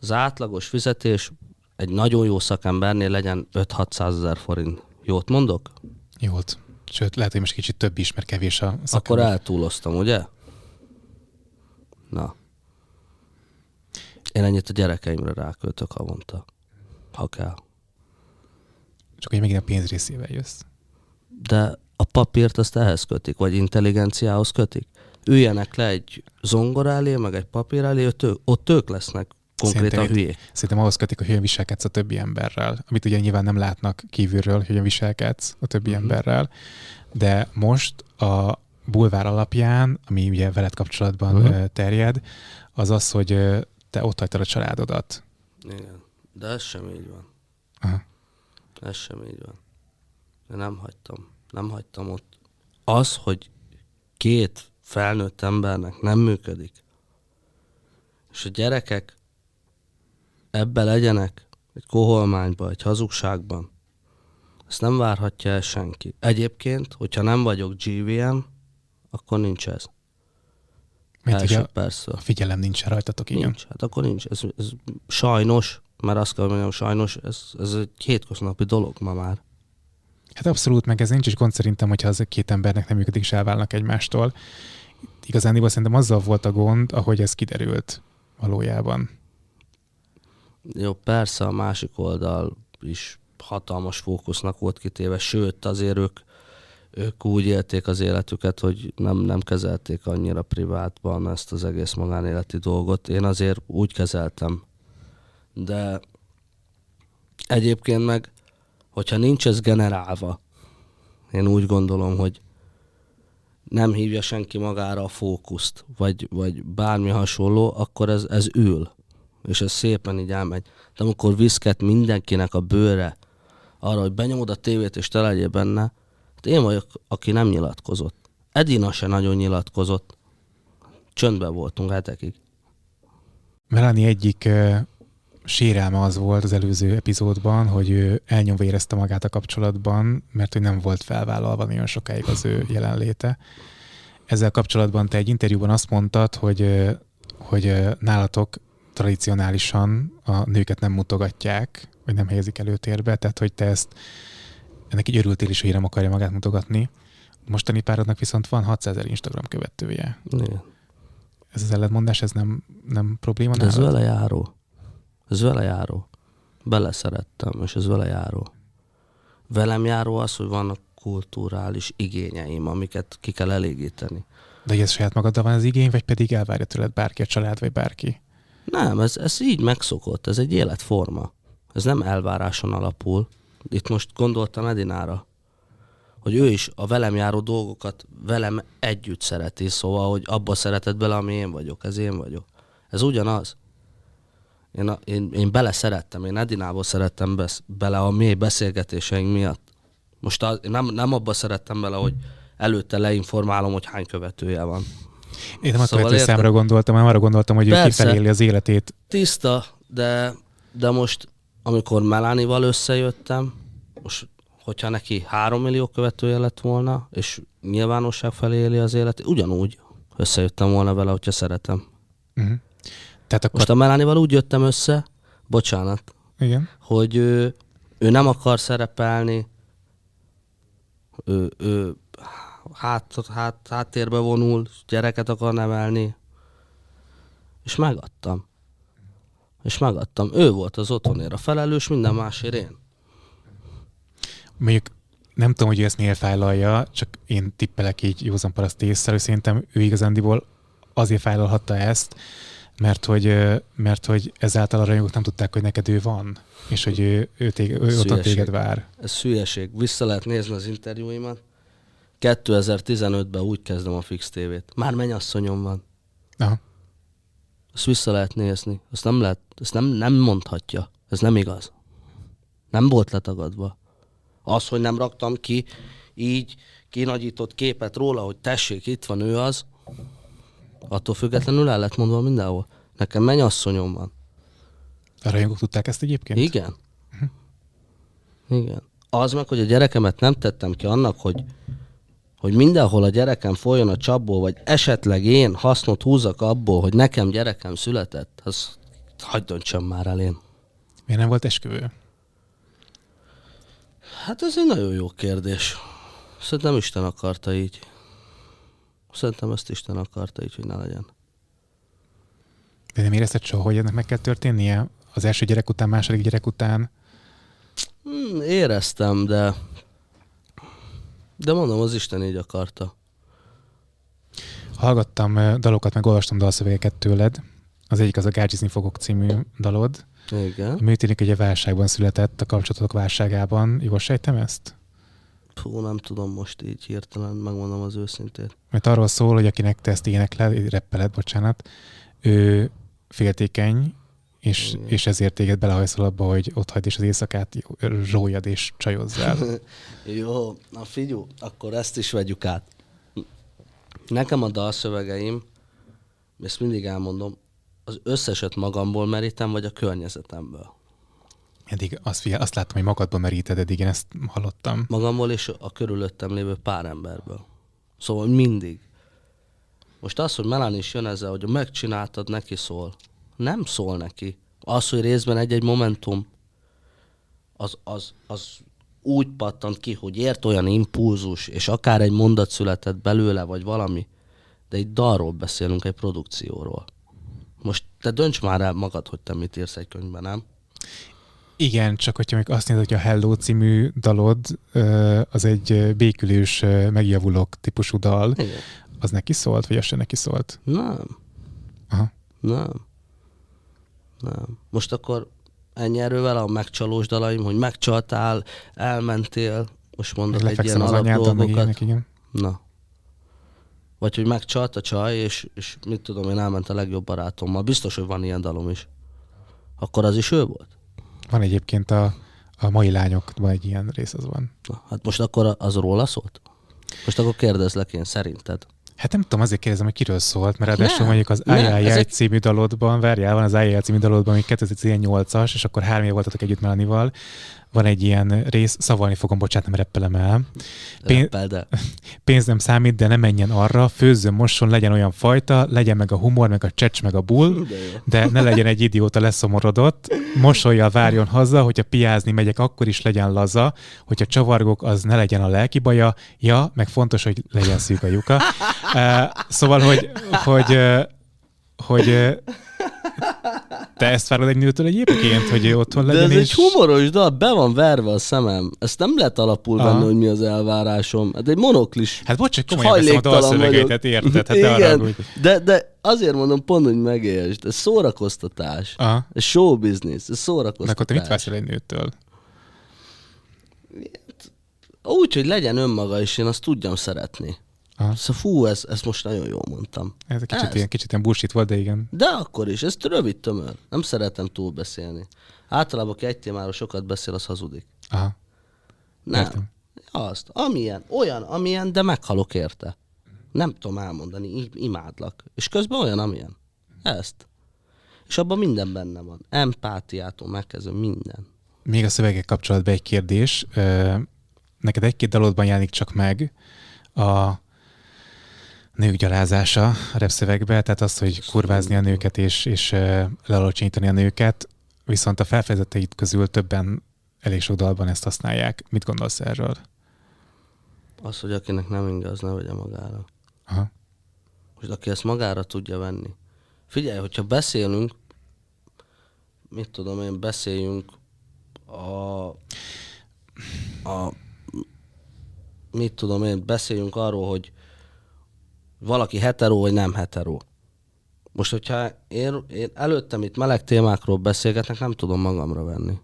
Az átlagos fizetés egy nagyon jó szakembernél legyen 5-600 ezer forint. Jót mondok? Jót. Sőt, lehet, hogy most kicsit több is, mert kevés a szakember. Akkor eltúloztam, ugye? Na. Én ennyit a gyerekeimre ráköltök havonta, ha kell. Csak hogy megint a pénz részével jössz. De a papírt azt ehhez kötik, vagy intelligenciához kötik. Üljenek le egy zongor elé, meg egy papír elé, ott, ők, ott ők lesznek konkrétan Szerintem- hülyék. Szerintem ahhoz kötik, hogy hogyan viselkedsz a többi emberrel, amit ugye nyilván nem látnak kívülről, hogy hogyan viselkedsz a többi Mhm. emberrel, de most a bulvár alapján, ami ugye veled kapcsolatban Mhm. uh terjed, az az, hogy te ott hagytad a családodat. Igen. De ez sem így van. Aha. Ez sem így van. De nem hagytam. Nem hagytam ott. Az, hogy két felnőtt embernek nem működik, és a gyerekek ebbe legyenek, egy koholmányba, egy hazugságban, ezt nem várhatja el senki. Egyébként, hogyha nem vagyok GVM, akkor nincs ez. Mert Első a, persze. a figyelem nincs rajtatok, igen. Nincs. Hát akkor nincs. Ez, ez sajnos, mert azt kell mondjam, sajnos, ez, ez egy hétköznapi dolog ma már. Hát abszolút, meg ez nincs is gond szerintem, hogyha az két embernek nem működik, és elválnak egymástól. Igazán szerintem azzal volt a gond, ahogy ez kiderült valójában. Jó, persze a másik oldal is hatalmas fókusznak volt kitéve, sőt azért ők, ők úgy élték az életüket, hogy nem, nem kezelték annyira privátban ezt az egész magánéleti dolgot. Én azért úgy kezeltem. De egyébként meg, hogyha nincs ez generálva, én úgy gondolom, hogy nem hívja senki magára a fókuszt, vagy, vagy bármi hasonló, akkor ez, ez ül és ez szépen így elmegy. De amikor viszket mindenkinek a bőre arra, hogy benyomod a tévét és te legyél benne, hát én vagyok, aki nem nyilatkozott. Edina se nagyon nyilatkozott. Csöndben voltunk hetekig. Melanie egyik ö, sérelme az volt az előző epizódban, hogy ő elnyomva érezte magát a kapcsolatban, mert hogy nem volt felvállalva nagyon sokáig az ő jelenléte. Ezzel kapcsolatban te egy interjúban azt mondtad, hogy, hogy nálatok tradicionálisan a nőket nem mutogatják, vagy nem helyezik előtérbe, tehát hogy te ezt ennek így örültél is, hogy nem akarja magát mutogatni. Mostani párodnak viszont van 600 ezer Instagram követője. Igen. Ez az ellentmondás, ez nem, nem probléma De ez nálad? vele járó. Ez vele járó. Beleszerettem, és ez vele járó. Velem járó az, hogy vannak kulturális igényeim, amiket ki kell elégíteni. De ez saját magaddal van az igény, vagy pedig elvárja tőled bárki, a család, vagy bárki? Nem, ez, ez így megszokott, ez egy életforma. Ez nem elváráson alapul. Itt most gondoltam Edinára, hogy ő is a velem járó dolgokat velem együtt szereti, szóval, hogy abba szeretett bele, ami én vagyok, ez én vagyok. Ez ugyanaz. Én, a, én, én bele szerettem, én Edinából szerettem besz, bele a mély beszélgetéseink miatt. Most a, nem, nem abba szerettem bele, hogy előtte leinformálom, hogy hány követője van. Én nem a Szóval követő érted? számra gondoltam, hanem arra gondoltam, hogy ő Persze. kifelé éli az életét. tiszta, de, de most, amikor Melánival összejöttem, most, hogyha neki három millió követője lett volna, és nyilvánosság felé éli az életét, ugyanúgy összejöttem volna vele, hogyha szeretem. Uh-huh. Tehát akkor, Most a Melánival úgy jöttem össze, bocsánat, igen. hogy ő, ő nem akar szerepelni, ő, ő hát, hát, háttérbe vonul, gyereket akar nevelni, és megadtam. És megadtam. Ő volt az otthonért a felelős, minden másért én. Mondjuk nem tudom, hogy ő ezt miért fájlalja, csak én tippelek így józan paraszt észre, hogy szerintem ő igazándiból azért fájlalhatta ezt, mert hogy, mert hogy ezáltal a rajongók nem tudták, hogy neked ő van, és hogy ő, ő, tég, ő Szülyeség. téged vár. Ez hülyeség. Vissza lehet nézni az interjúimat. 2015-ben úgy kezdem a Fix TV-t. Már mennyasszonyom van. Aha. Azt vissza lehet nézni. Azt nem lehet, ezt nem, nem mondhatja. Ez nem igaz. Nem volt letagadva. Az, hogy nem raktam ki így kinagyított képet róla, hogy tessék, itt van ő az, attól függetlenül el lett mondva mindenhol. Nekem mennyasszonyom van. A rajongók tudták ezt egyébként? Igen. Igen. Az meg, hogy a gyerekemet nem tettem ki annak, hogy, hogy mindenhol a gyerekem folyjon a csapból, vagy esetleg én hasznot húzzak abból, hogy nekem gyerekem született, az hagyd döntsem már el én. Miért nem volt esküvő? Hát ez egy nagyon jó kérdés. Szerintem Isten akarta így. Szerintem ezt Isten akarta így, hogy ne legyen. De nem érezted soha, hogy ennek meg kell történnie? Az első gyerek után, második gyerek után? Hmm, éreztem, de... De mondom, az Isten így akarta. Hallgattam dalokat, meg olvastam dalszövegeket tőled. Az egyik az a Gácsizni fogok című dalod. Igen. Hogy a válságban született, a kapcsolatok válságában. Jól sejtem ezt? Fú, nem tudom most így hirtelen, megmondom az őszintét. Mert arról szól, hogy akinek te ezt énekled, reppeled, bocsánat, ő féltékeny, és, Igen. és ezért téged belehajszol abba, hogy ott hagyd és az éjszakát rójad és csajozzál. [LAUGHS] Jó, na figyú, akkor ezt is vegyük át. Nekem a dalszövegeim, ezt mindig elmondom, az összeset magamból merítem, vagy a környezetemből. Eddig azt, figyel, azt láttam, hogy magadban meríted, eddig én ezt hallottam. Magamból és a körülöttem lévő pár emberből. Szóval mindig. Most az, hogy Melanie is jön ezzel, hogy megcsináltad, neki szól. Nem szól neki. Az, hogy részben egy-egy momentum, az, az, az úgy pattant ki, hogy ért olyan impulzus, és akár egy mondat született belőle, vagy valami, de egy dalról beszélünk, egy produkcióról. Most te dönts már el magad, hogy te mit írsz egy könyvben, nem? Igen, csak hogyha még azt nézed, hogy a Hello című dalod az egy békülős, megjavulok típusú dal, Igen. az neki szólt, vagy az se neki szólt? Nem. Aha. Nem. Nem. Most akkor ennyi erővel a megcsalós dalaim, hogy megcsaltál, elmentél, most mondok egy ilyen alap dolgokat. ilyenek, igen. Na. Vagy hogy megcsalt a csaj, és, és mit tudom én, elment a legjobb barátommal. Biztos, hogy van ilyen dalom is. Akkor az is ő volt? Van egyébként a, a mai lányokban egy ilyen rész, az van. Na, hát most akkor az róla szólt? Most akkor kérdezlek én, szerinted? Hát nem tudom, azért kérdezem, hogy kiről szólt, mert ráadásul mondjuk az Ajajaj ezek- című dalodban, várjál, van az Ajajaj című dalodban, ami 2018-as, és akkor három év voltatok együtt Melanival, van egy ilyen rész, szavalni fogom, bocsánat, nem reppelem el. Pén- Reppel, de [LAUGHS] pénz nem számít, de ne menjen arra, főzzön, mosson, legyen olyan fajta, legyen meg a humor, meg a csecs, meg a bull, De de ne legyen egy idióta leszomorodott, mosolyjal várjon haza, hogyha piázni megyek, akkor is legyen laza, hogyha csavargok, az ne legyen a lelki baja, ja, meg fontos, hogy legyen szűk a lyuka. [LAUGHS] Uh, szóval, hogy, hogy, uh, hogy te ezt várod egy nőtől egyébként, hogy otthon De legyen, ez és... egy humoros dal, be van verve a szemem. Ezt nem lehet alapul Aha. venni, hogy mi az elvárásom. Hát egy monoklis. Hát bocs, hogy komolyan veszem a dalszövegeitet, vagyok. érted? Hát Igen, de, de azért mondom pont, hogy megélsd. Ez szórakoztatás. Aha. Ez show business, ez De szórakoztatás. akkor te mit vársz egy nőtől? Úgy, hogy legyen önmaga, és én azt tudjam szeretni. Aha. Szóval fú, ez, ezt most nagyon jól mondtam. Ez egy kicsit, Ez. ilyen, kicsit ilyen bullshit volt, de igen. De akkor is, ez rövid tömör. Nem szeretem túl beszélni. Általában, aki egy témáról sokat beszél, az hazudik. Aha. Nem. Értem. Azt, amilyen, olyan, amilyen, de meghalok érte. Nem tudom elmondani, imádlak. És közben olyan, amilyen. Ezt. És abban minden benne van. Empátiától megkezdve minden. Még a szövegek kapcsolatban egy kérdés. Neked egy-két dalodban jelenik csak meg a nők gyalázása a repszövegbe, tehát az, hogy kurvázni a nőket és, és lealacsonyítani a nőket, viszont a felfedezeteid közül többen elég sok dalban ezt használják. Mit gondolsz erről? Az, hogy akinek nem inge, az ne vegye magára. Aha. Most aki ezt magára tudja venni. Figyelj, hogyha beszélünk, mit tudom én, beszéljünk a, a mit tudom én, beszéljünk arról, hogy valaki hetero vagy nem hetero. Most, hogyha én, én előttem itt meleg témákról beszélgetnek, nem tudom magamra venni.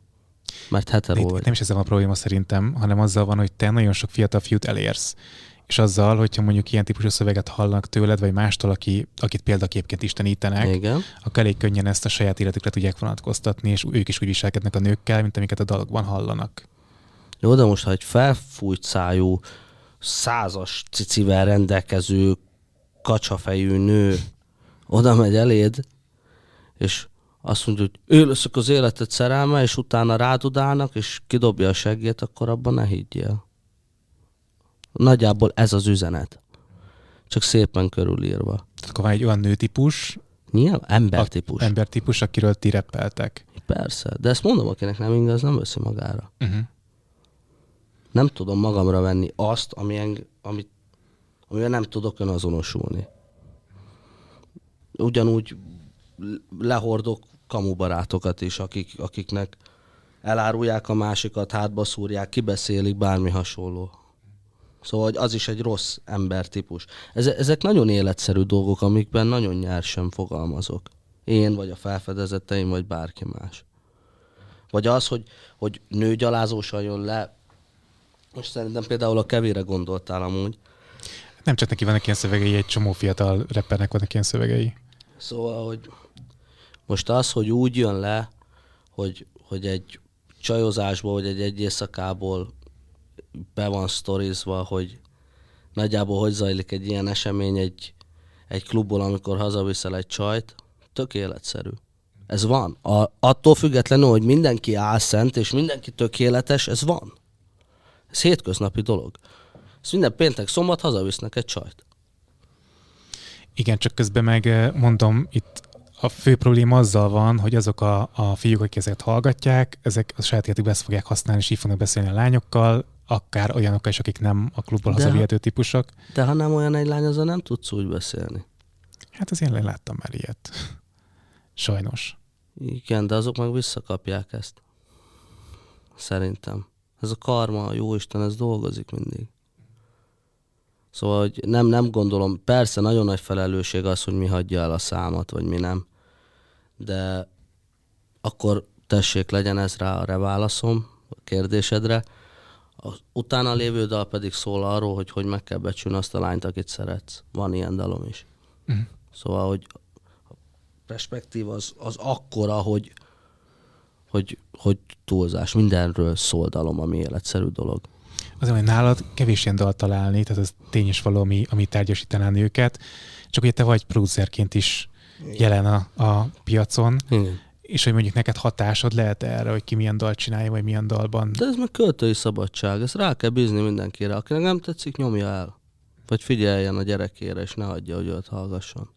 Mert hetero itt, vagy. nem is ezzel a probléma szerintem, hanem azzal van, hogy te nagyon sok fiatal fiút elérsz. És azzal, hogyha mondjuk ilyen típusú szöveget hallanak tőled, vagy mástól, aki, akit példaképként istenítenek, Igen. akkor elég könnyen ezt a saját életükre tudják vonatkoztatni, és ők is úgy viselkednek a nőkkel, mint amiket a dalokban hallanak. Jó, de most, ha egy felfújt szájú, százas cicivel rendelkező, kacsafejű nő oda megy eléd, és azt mondja, hogy ő leszek az életed szerelme, és utána rádudálnak, és kidobja a seggét, akkor abban ne higgyél. Nagyjából ez az üzenet. Csak szépen körülírva. Tehát akkor van egy olyan nőtípus, Nyilván, embertípus. A embertípus, akiről ti reppeltek. Persze, de ezt mondom, akinek nem igaz, nem veszi magára. Uh-huh. Nem tudom magamra venni azt, ami eng, amit, amivel nem tudok önazonosulni. Ugyanúgy lehordok kamubarátokat is, akik, akiknek elárulják a másikat, hátba szúrják, kibeszélik, bármi hasonló. Szóval az is egy rossz embertípus. Ezek nagyon életszerű dolgok, amikben nagyon nyersen fogalmazok. Én, vagy a felfedezeteim, vagy bárki más. Vagy az, hogy, hogy nőgyalázósan jön le. Most szerintem például a kevére gondoltál amúgy. Nem csak neki vannak ilyen szövegei, egy csomó fiatal rappernek vannak ilyen szövegei. Szóval, hogy most az, hogy úgy jön le, hogy, hogy egy csajozásból, vagy egy egy éjszakából be van sztorizva, hogy nagyjából hogy zajlik egy ilyen esemény egy, egy klubból, amikor hazaviszel egy csajt, tök életszerű. Ez van. A, attól függetlenül, hogy mindenki álszent, és mindenki tökéletes, ez van. Ez hétköznapi dolog. Ez minden péntek, szombat hazavisznek egy csajt. Igen, csak közben meg eh, mondom, itt a fő probléma azzal van, hogy azok a, a fiúk, akik ezeket hallgatják, ezek a saját életükben ezt fogják használni, és így fognak beszélni a lányokkal, akár olyanok is, akik nem a klubból hazavihető típusok. De ha nem olyan egy lány, azzal nem tudsz úgy beszélni. Hát azért én láttam már ilyet. Sajnos. Igen, de azok meg visszakapják ezt. Szerintem. Ez a karma, a jóisten, ez dolgozik mindig. Szóval, hogy nem, nem gondolom, persze nagyon nagy felelősség az, hogy mi hagyja el a számot, vagy mi nem. De akkor tessék, legyen ez rá a válaszom a kérdésedre. Az utána lévő dal pedig szól arról, hogy hogy meg kell becsülni azt a lányt, akit szeretsz. Van ilyen dalom is. Uh-huh. Szóval, hogy a perspektív az, az akkora, hogy, hogy, hogy túlzás. Mindenről szól dalom, ami életszerű dolog. Azért, hogy nálad kevés ilyen dalt találni, tehát ez tény is valami, ami tárgyasítaná őket. Csak ugye te vagy producerként is jelen a, a piacon. Igen és hogy mondjuk neked hatásod lehet erre, hogy ki milyen dalt csinálja, vagy milyen dalban. De ez meg költői szabadság, ezt rá kell bízni mindenkire. Akinek nem tetszik, nyomja el. Vagy figyeljen a gyerekére, és ne hagyja, hogy őt hallgasson.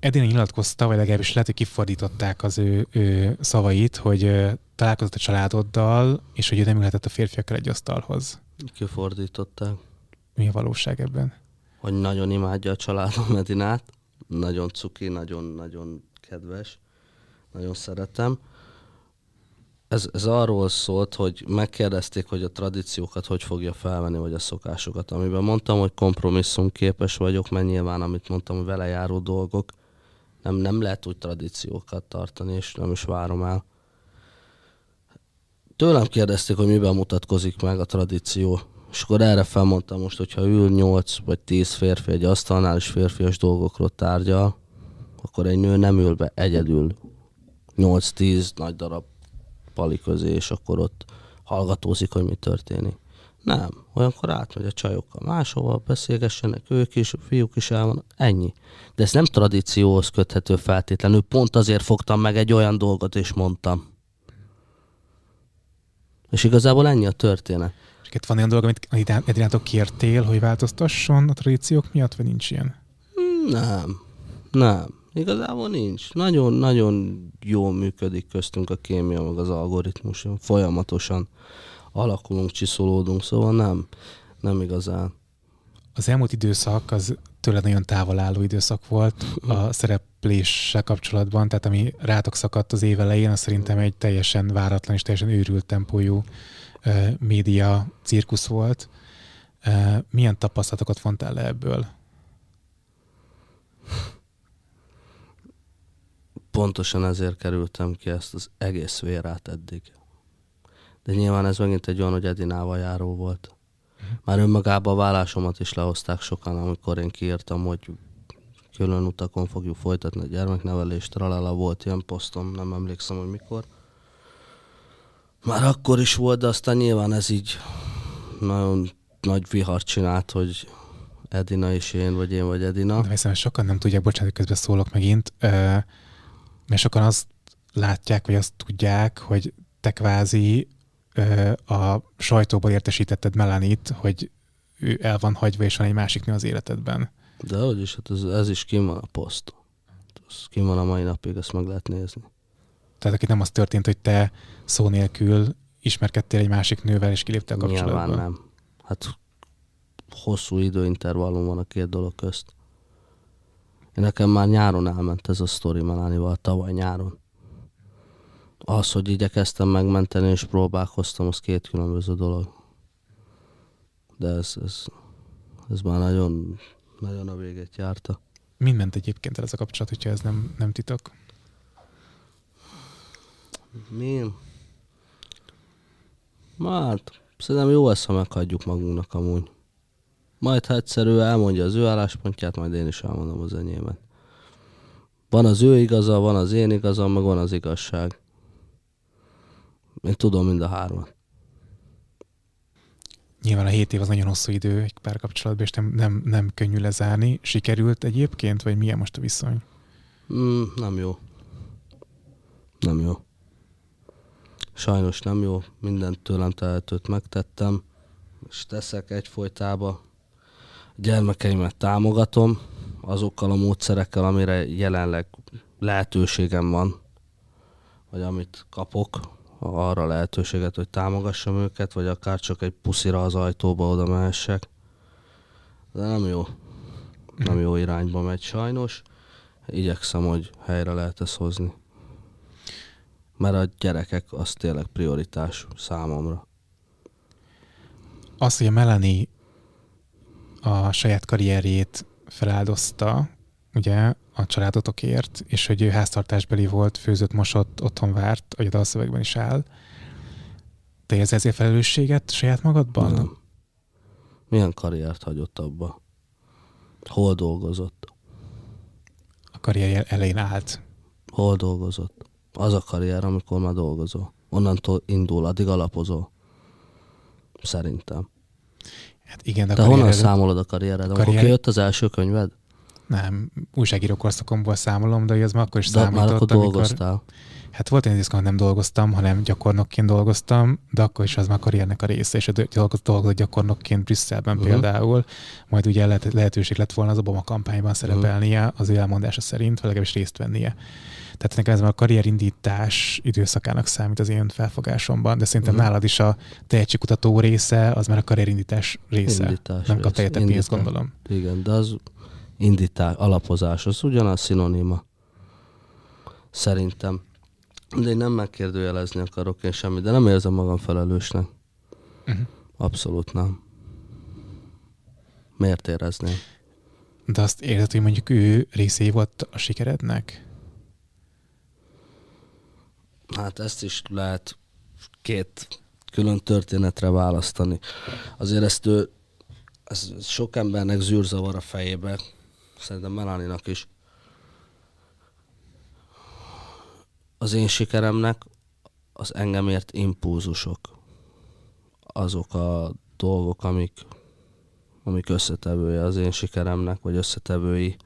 Edina nyilatkozta, vagy legalábbis lehet, hogy kifordították az ő, ő szavait, hogy találkozott a családoddal, és hogy ő nem ülhetett a férfiakkal egy asztalhoz. Kifordították. Mi a valóság ebben? Hogy nagyon imádja a családom Medinát, nagyon cuki, nagyon-nagyon kedves nagyon szeretem. Ez, ez arról szólt, hogy megkérdezték, hogy a tradíciókat hogy fogja felvenni, vagy a szokásokat, amiben mondtam, hogy kompromisszum képes vagyok, mert nyilván, amit mondtam, hogy vele járó dolgok, nem, nem lehet úgy tradíciókat tartani, és nem is várom el. Tőlem kérdezték, hogy miben mutatkozik meg a tradíció, és akkor erre felmondtam most, hogyha ül 8 vagy 10 férfi egy asztalnál, és férfias dolgokról tárgyal, akkor egy nő nem ül be egyedül 8-10 nagy darab pali közé, és akkor ott hallgatózik, hogy mi történik. Nem, olyankor átmegy a csajokkal máshova, beszélgessenek ők is, fiúk is el van, ennyi. De ez nem tradícióhoz köthető feltétlenül, pont azért fogtam meg egy olyan dolgot, és mondtam. És igazából ennyi a történet. És itt van olyan dolog, amit Edrinátok kértél, hogy változtasson a tradíciók miatt, vagy nincs ilyen? Nem, nem. Igazából nincs. Nagyon-nagyon jól működik köztünk a kémia, meg az algoritmus. Folyamatosan alakulunk, csiszolódunk, szóval nem, nem igazán. Az elmúlt időszak az tőled nagyon távol álló időszak volt a szerepléssel kapcsolatban, tehát ami rátok szakadt az év elején, az szerintem egy teljesen váratlan és teljesen őrült tempójú uh, média cirkusz volt. Uh, milyen tapasztalatokat vontál le ebből? pontosan ezért kerültem ki ezt az egész vérát eddig. De nyilván ez megint egy olyan, hogy Edinával járó volt. Már önmagában a vállásomat is lehozták sokan, amikor én kiírtam, hogy külön utakon fogjuk folytatni a gyermeknevelést. Tralala volt ilyen posztom, nem emlékszem, hogy mikor. Már akkor is volt, de aztán nyilván ez így nagyon nagy vihart csinált, hogy Edina is én, vagy én, vagy Edina. De hiszem, sokan nem tudják, bocsánat, közben szólok megint mert sokan azt látják, vagy azt tudják, hogy te kvázi a sajtóból értesítetted Melanit, hogy ő el van hagyva, és van egy másik nő az életedben. De hogy is, hát ez, ez is kim van a poszt. az kim van a mai napig, ezt meg lehet nézni. Tehát aki nem az történt, hogy te szó nélkül ismerkedtél egy másik nővel, és kiléptél a kapcsolatba? Nyilván nem. Hát hosszú időintervallum van a két dolog közt. Én nekem már nyáron elment ez a sztori Melánival, tavaly nyáron. Az, hogy igyekeztem megmenteni és próbálkoztam, az két különböző dolog. De ez, ez, ez már nagyon, nagyon a véget járta. Mind ment egyébként ez a kapcsolat, hogyha ez nem, nem titok? Mi? Hát, szerintem jó lesz, ha meghagyjuk magunknak amúgy. Majd ha egyszerű elmondja az ő álláspontját, majd én is elmondom az enyémet. Van az ő igaza, van az én igazam, meg van az igazság. Én tudom mind a hármat. Nyilván a 7 év az nagyon hosszú idő egy párkapcsolatban, és nem, nem, nem könnyű lezárni. Sikerült egyébként, vagy milyen most a viszony? Mm, nem jó. Nem jó. Sajnos nem jó. Mindent tőlem tehetőt megtettem, és teszek egyfolytába. A gyermekeimet támogatom azokkal a módszerekkel, amire jelenleg lehetőségem van, vagy amit kapok, arra lehetőséget, hogy támogassam őket, vagy akár csak egy puszira az ajtóba oda mehessek. De nem jó. Nem jó irányba megy sajnos. Igyekszem, hogy helyre lehet ezt hozni. Mert a gyerekek az tényleg prioritás számomra. Az, hogy a Melanie a saját karrierjét feláldozta, ugye, a családotokért, és hogy ő háztartásbeli volt, főzött, mosott, otthon várt, ahogy a dalszövegben is áll. Te érzel ezért felelősséget saját magadban? Nem. Milyen karriert hagyott abba? Hol dolgozott? A karrier elején állt. Hol dolgozott? Az a karrier, amikor már dolgozol. Onnantól indul, addig alapozol. Szerintem. Hát igen, de Te a honnan karriered- számolod a karriered? Amikor Karrier- kijött az első könyved? Nem, újságíró korszakomból számolom, de az már akkor is De már számított, akkor amikor... dolgoztál. Hát volt egy időszak, nem dolgoztam, hanem gyakornokként dolgoztam, de akkor is az már a karriernek a része, és dolgozott, gyakornokként Brüsszelben uh-huh. például, majd ugye lehet, lehetőség lett volna az Obama kampányban szerepelnie, az ő elmondása szerint, vagy legalábbis részt vennie. Tehát nekem ez már a karrierindítás időszakának számít az én felfogásomban, de szerintem uh-huh. nálad is a tehetségkutató része, az már a karrierindítás része. Indítás nem kap része. teljesen pénzt, gondolom. Igen, de az indítás, alapozás, az ugyanaz szinonima. Szerintem. De én nem megkérdőjelezni akarok én semmit, de nem érzem magam felelősnek. Uh-huh. Abszolút nem. Miért érezném? De azt érzed, hogy mondjuk ő részé volt a sikerednek? Hát ezt is lehet két külön történetre választani. Azért ezt ő, ez sok embernek zűrzavar a fejébe, szerintem Melaninak is. Az én sikeremnek az engem ért impulzusok. Azok a dolgok, amik, amik összetevője az én sikeremnek, vagy összetevői.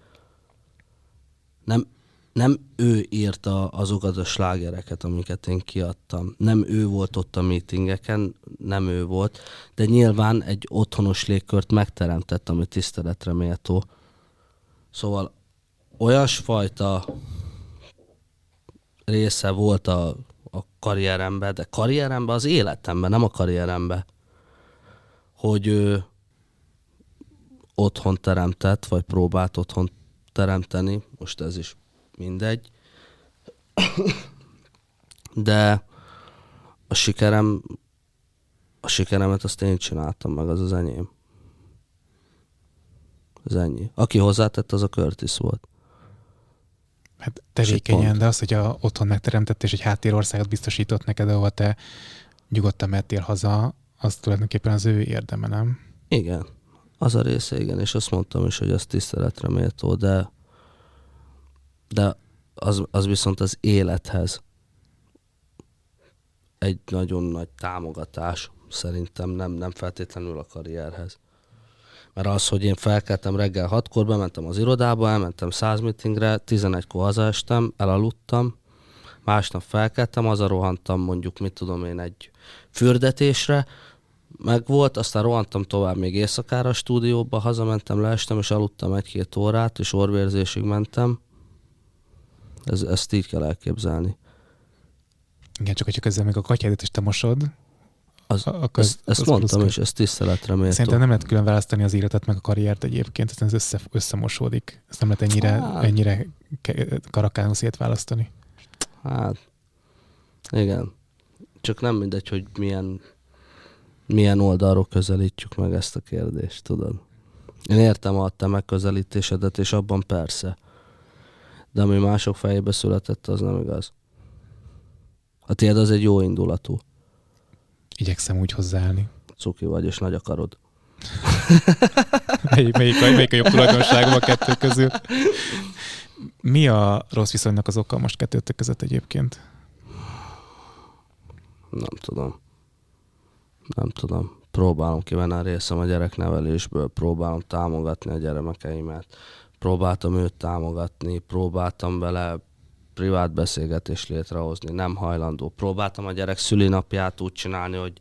Nem, nem ő írta azokat a slágereket, amiket én kiadtam. Nem ő volt ott a meetingeken, nem ő volt, de nyilván egy otthonos légkört megteremtett, ami tiszteletre méltó. Szóval olyasfajta része volt a, a karrieremben, de karrieremben az életemben, nem a karrieremben, hogy ő otthon teremtett, vagy próbált otthon teremteni, most ez is mindegy. De a sikerem, a sikeremet azt én csináltam meg, az az enyém. Az ennyi. Aki hozzátett, az a Curtis volt. Hát tevékenyen, de az, hogy a otthon megteremtett és egy háttérországot biztosított neked, ahova te nyugodtan mehettél haza, az tulajdonképpen az ő érdeme, nem? Igen, az a része, igen, és azt mondtam is, hogy az tiszteletre méltó, de, de az, az viszont az élethez egy nagyon nagy támogatás, szerintem nem, nem feltétlenül a karrierhez. Mert az, hogy én felkeltem reggel hatkor, bementem az irodába, elmentem száz meetingre, 11-kor hazaestem, elaludtam, másnap felkeltem, haza rohantam mondjuk, mit tudom én, egy fürdetésre, meg volt, aztán rohantam tovább még éjszakára a stúdióba, hazamentem, leestem, és aludtam egy-két órát, és orvérzésig mentem. Ez, ezt így kell elképzelni. Igen, csak hogyha közben még a katyádat is te mosod, Az, akkor ezt, az ezt mondtam, plusz- és ezt tiszteletre méltó. Szerintem nem lehet külön választani az életet meg a karriert egyébként, ez össze, összemosódik. Ezt nem lehet ennyire, Hát. ennyire karakánul szétválasztani. Hát, igen. Csak nem mindegy, hogy milyen, milyen oldalról közelítjük meg ezt a kérdést, tudod. Én értem a te megközelítésedet, és abban persze. De ami mások fejébe született, az nem igaz. A tiéd az egy jó indulatú. Igyekszem úgy hozzáállni. Cuki vagy, és nagy akarod. Melyik, melyik, a, melyik a jobb tulajdonságom a kettő közül? Mi a rossz viszonynak az oka most kettőtök között egyébként? Nem tudom. Nem tudom. Próbálom kivenni a részem a gyereknevelésből, próbálom támogatni a gyermekeimet, próbáltam őt támogatni, próbáltam vele privát beszélgetést létrehozni, nem hajlandó. Próbáltam a gyerek szülinapját úgy csinálni, hogy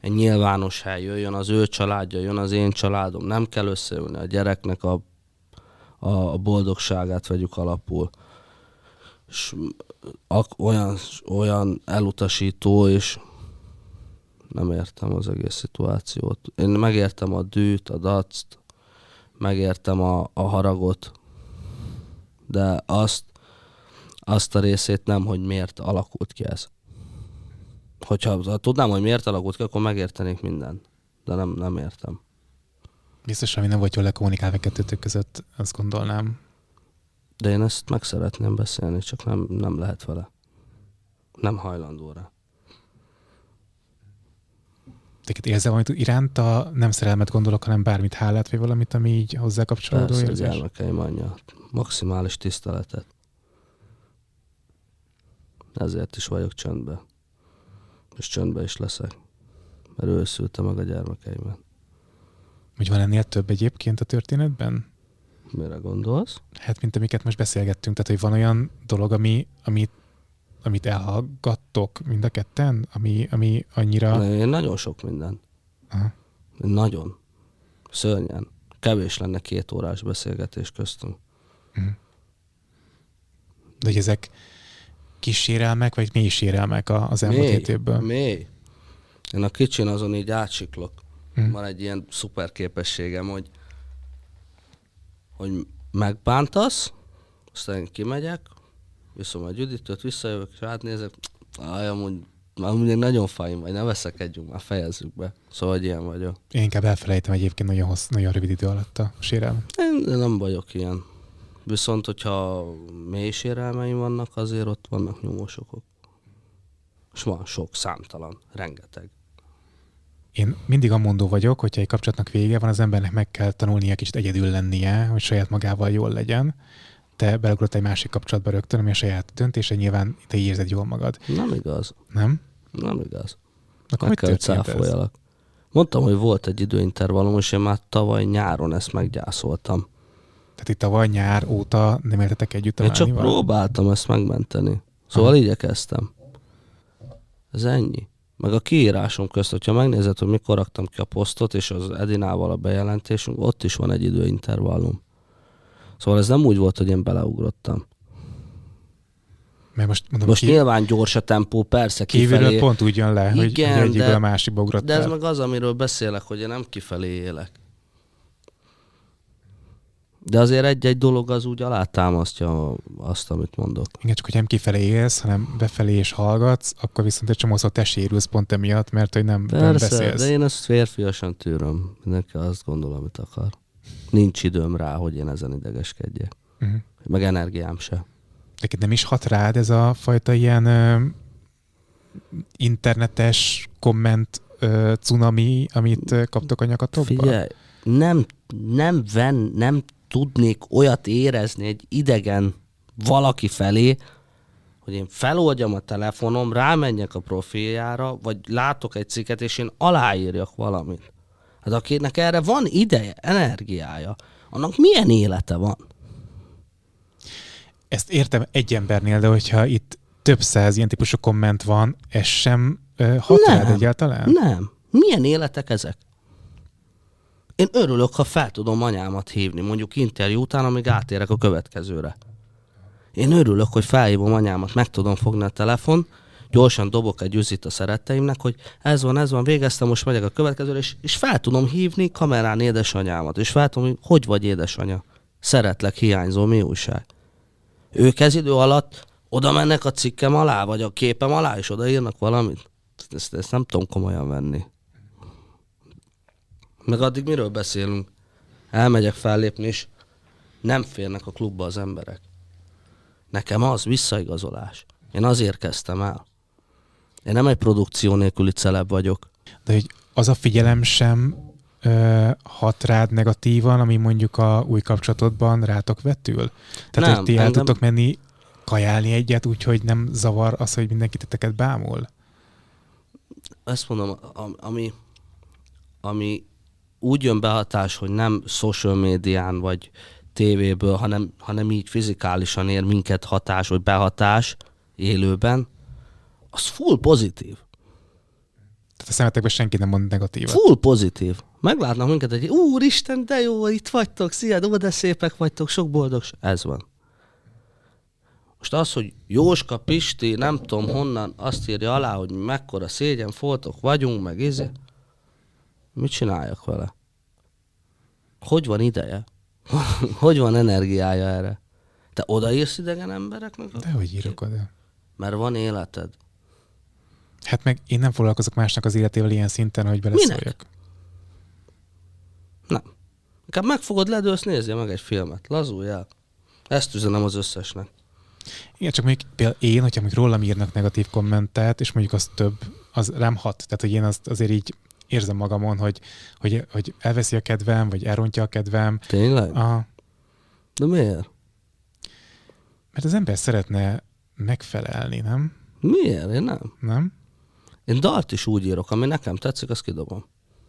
egy nyilvános hely jöjjön az ő családja, jön az én családom. Nem kell összeülni a gyereknek a, a, boldogságát vegyük alapul. És olyan, olyan elutasító, és nem értem az egész szituációt. Én megértem a dűt, a dact, megértem a, a haragot, de azt, azt a részét nem, hogy miért alakult ki ez. Hogyha ha tudnám, hogy miért alakult ki, akkor megértenék mindent. De nem, nem értem. Biztos, ami nem volt jól lekommunikálva kettőtök között, azt gondolnám. De én ezt meg szeretném beszélni, csak nem, nem lehet vele. Nem hajlandó rá. Teket érzel valamit iránta, nem szerelmet gondolok, hanem bármit hálát, vagy valamit, ami így hozzá kapcsolódó Persze, érzés? gyermekeim anyja. Maximális tiszteletet. Ezért is vagyok csöndbe. És csöndbe is leszek. Mert ő szülte meg a gyermekeimet. Hogy van ennél több egyébként a történetben? Mire gondolsz? Hát, mint amiket most beszélgettünk, tehát, hogy van olyan dolog, ami, amit, amit elhallgattok mind a ketten, ami, ami annyira... Ne, én nagyon sok minden. Aha. Nagyon. Szörnyen. Kevés lenne két órás beszélgetés köztünk. De hogy ezek kis sérelmek, vagy mély sérelmek az elmúlt hét évből? mély. Én a kicsin azon így átsiklok. Hm. Van egy ilyen szuper képességem, hogy, hogy megbántasz, aztán kimegyek, viszom a Juditőt, visszajövök, és átnézek, aj, amúgy, amúgy még nagyon fájim vagy, ne veszekedjünk, már fejezzük be. Szóval, hogy ilyen vagyok. Én inkább elfelejtem egyébként nagyon, hossz, nagyon rövid idő alatt a sérelmet. Én nem vagyok ilyen. Viszont, hogyha mély sérelmeim vannak, azért ott vannak nyomósokok. És van sok, számtalan, rengeteg. Én mindig amondó vagyok, hogyha egy kapcsolatnak vége van, az embernek meg kell tanulnia kicsit egyedül lennie, hogy saját magával jól legyen. Te beleugrott egy másik kapcsolatba rögtön, ami a saját döntése, nyilván te így érzed jól magad. Nem igaz. Nem? Nem igaz. Akkor Meg kell, cáfoljalak. Mondtam, hogy volt egy időintervallum, és én már tavaly nyáron ezt meggyászoltam. Tehát itt tavaly nyár óta nem éltetek együtt a Én csak próbáltam ezt megmenteni. Szóval igyekeztem. Ez ennyi. Meg a kiírásom közt, hogyha megnézed, hogy mikor raktam ki a posztot, és az Edinával a bejelentésünk, ott is van egy időintervallum. Szóval ez nem úgy volt, hogy én beleugrottam. Mert most mondom, Most ki, nyilván gyors a tempó, persze kívülről kifelé. pont úgy jön le, hogy, Igen, hogy egyikből de- a másikba De ugrottál. ez meg az, amiről beszélek, hogy én nem kifelé élek. De azért egy-egy dolog az úgy alátámasztja azt, amit mondok. Igen, csak hogy nem kifelé élsz, hanem befelé és hallgatsz, akkor viszont egy csomószor te sérülsz pont emiatt, mert hogy nem, nem Persze, beszélsz. de én ezt férfiasan tűröm. Mindenki azt gondol, amit akar. Nincs időm rá, hogy én ezen idegeskedjek. Uh-huh. Meg energiám se. De nem is hat rád ez a fajta ilyen ö, internetes komment ö, cunami, amit kaptok a nyakatokba? Figyelj, nem, nem, ven, nem tudnék olyat érezni egy idegen valaki felé, hogy én feloldjam a telefonom, rámenjek a profiljára, vagy látok egy cikket, és én aláírjak valamit. Hát akinek erre van ideje, energiája, annak milyen élete van? Ezt értem egy embernél, de hogyha itt több száz ilyen típusú komment van, ez sem hat Nem. egyáltalán? Nem. Milyen életek ezek? Én örülök, ha fel tudom anyámat hívni, mondjuk interjú után, amíg átérek a következőre. Én örülök, hogy felhívom anyámat, meg tudom fogni a telefon, gyorsan dobok egy üzit a szeretteimnek, hogy ez van, ez van, végeztem, most megyek a következőre, és, és fel tudom hívni kamerán édesanyámat, és fel tudom, hogy hogy vagy édesanya? Szeretlek, hiányzó, mi újság? Ők ez idő alatt oda mennek a cikkem alá, vagy a képem alá, és odaírnak valamit? Ezt, ezt nem tudom komolyan venni. Meg addig miről beszélünk? Elmegyek fellépni, és nem férnek a klubba az emberek. Nekem az visszaigazolás. Én azért kezdtem el. Én nem egy produkció nélküli celeb vagyok. De hogy az a figyelem sem ö, hat rád negatívan, ami mondjuk a új kapcsolatodban rátok vetül? Tehát, Nem, hogy ti el engem- tudtok menni kajálni egyet, úgyhogy nem zavar az, hogy mindenki titeket bámul? Ezt mondom, am- ami, ami úgy jön behatás, hogy nem social médián vagy tévéből, hanem, hanem így fizikálisan ér minket hatás, vagy behatás élőben, az full pozitív. Tehát a szemetekben senki nem mond negatívat. Full pozitív. Meglátnak minket, hogy úristen, de jó, itt vagytok, szia, ó, de szépek vagytok, sok boldogság. Ez van. Most az, hogy Jóska, Pisti, nem tudom honnan, azt írja alá, hogy mekkora szégyen foltok vagyunk, meg izé. Mit csináljak vele? Hogy van ideje? [LAUGHS] hogy van energiája erre? Te odaírsz idegen embereknek? De hogy írok oda? Mert van életed. Hát meg én nem foglalkozok másnak az életével ilyen szinten, hogy beleszóljak. Nem. Inkább megfogod, ledőlsz, nézzél meg egy filmet. Lazulj el. Ezt üzenem az összesnek. Igen, csak mondjuk például én, hogyha mondjuk rólam írnak negatív kommentet, és mondjuk az több, az rám hat. Tehát, hogy én azt azért így érzem magamon, hogy, hogy, hogy elveszi a kedvem, vagy elrontja a kedvem. Tényleg? A, De miért? mert az ember szeretne megfelelni, nem? Miért? Én nem. Nem? Én dalt is úgy írok, ami nekem tetszik, azt kidobom.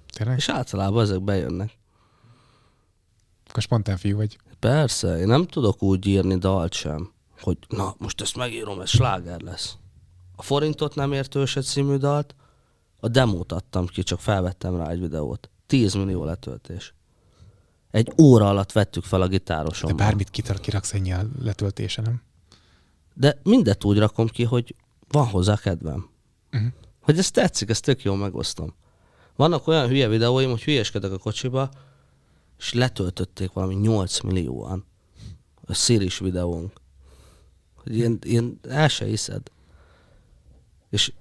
Tényleg? És általában ezek bejönnek. Akkor spontán fiú vagy. Persze, én nem tudok úgy írni dalt sem, hogy na, most ezt megírom, ez sláger lesz. A forintot nem értőset című dalt, a demót adtam ki, csak felvettem rá egy videót. 10 millió letöltés. Egy óra alatt vettük fel a De gitárosommal. bármit kitar, kiraksz ennyi a letöltése, nem? De mindet úgy rakom ki, hogy van hozzá kedvem. Uh-huh. Hogy ez tetszik, ezt tök jól megosztom. Vannak olyan hülye videóim, hogy hülyeskedek a kocsiba, és letöltötték valami 8 millióan. A szíris videónk. Hogy ilyen, ilyen el se hiszed. És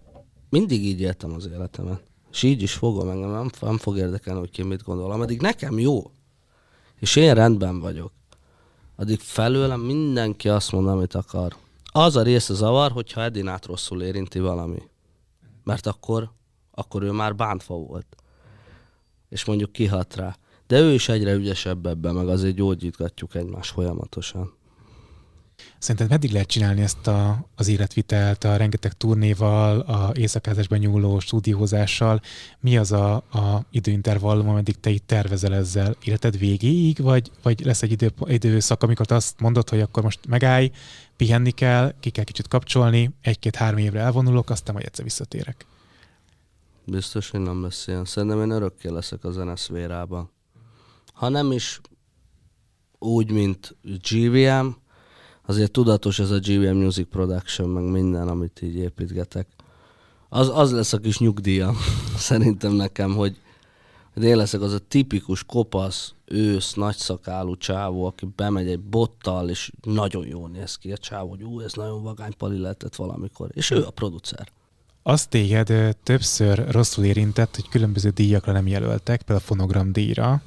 mindig így éltem az életemet. És így is fogom engem, nem, nem fog érdekelni, hogy ki mit gondol. Ameddig nekem jó, és én rendben vagyok, addig felőlem mindenki azt mond, amit akar. Az a része zavar, hogyha Edinát rosszul érinti valami. Mert akkor, akkor ő már bántva volt. És mondjuk kihat rá. De ő is egyre ügyesebb ebben, meg azért gyógyítgatjuk egymást folyamatosan. Szerinted meddig lehet csinálni ezt a, az életvitelt a rengeteg turnéval, a éjszakázásban nyúló stúdiózással? Mi az a, a időintervallum, ameddig te itt tervezel ezzel? Életed végéig, vagy, vagy lesz egy idő, időszak, amikor te azt mondod, hogy akkor most megállj, pihenni kell, ki kell kicsit kapcsolni, egy-két-három évre elvonulok, aztán majd egyszer visszatérek. Biztos, hogy nem lesz ilyen. Szerintem én örökké leszek a zeneszférában. Ha nem is úgy, mint GVM, azért tudatos ez a GVM Music Production, meg minden, amit így építgetek. Az, az lesz a kis nyugdíjam, [LAUGHS] szerintem nekem, hogy, hogy én leszek az a tipikus kopasz, ősz, nagyszakálú csávó, aki bemegy egy bottal, és nagyon jól néz ki a csávó, hogy ú, ez nagyon vagány pali lehetett valamikor. És ő a producer. Az téged többször rosszul érintett, hogy különböző díjakra nem jelöltek, például a fonogram díjra.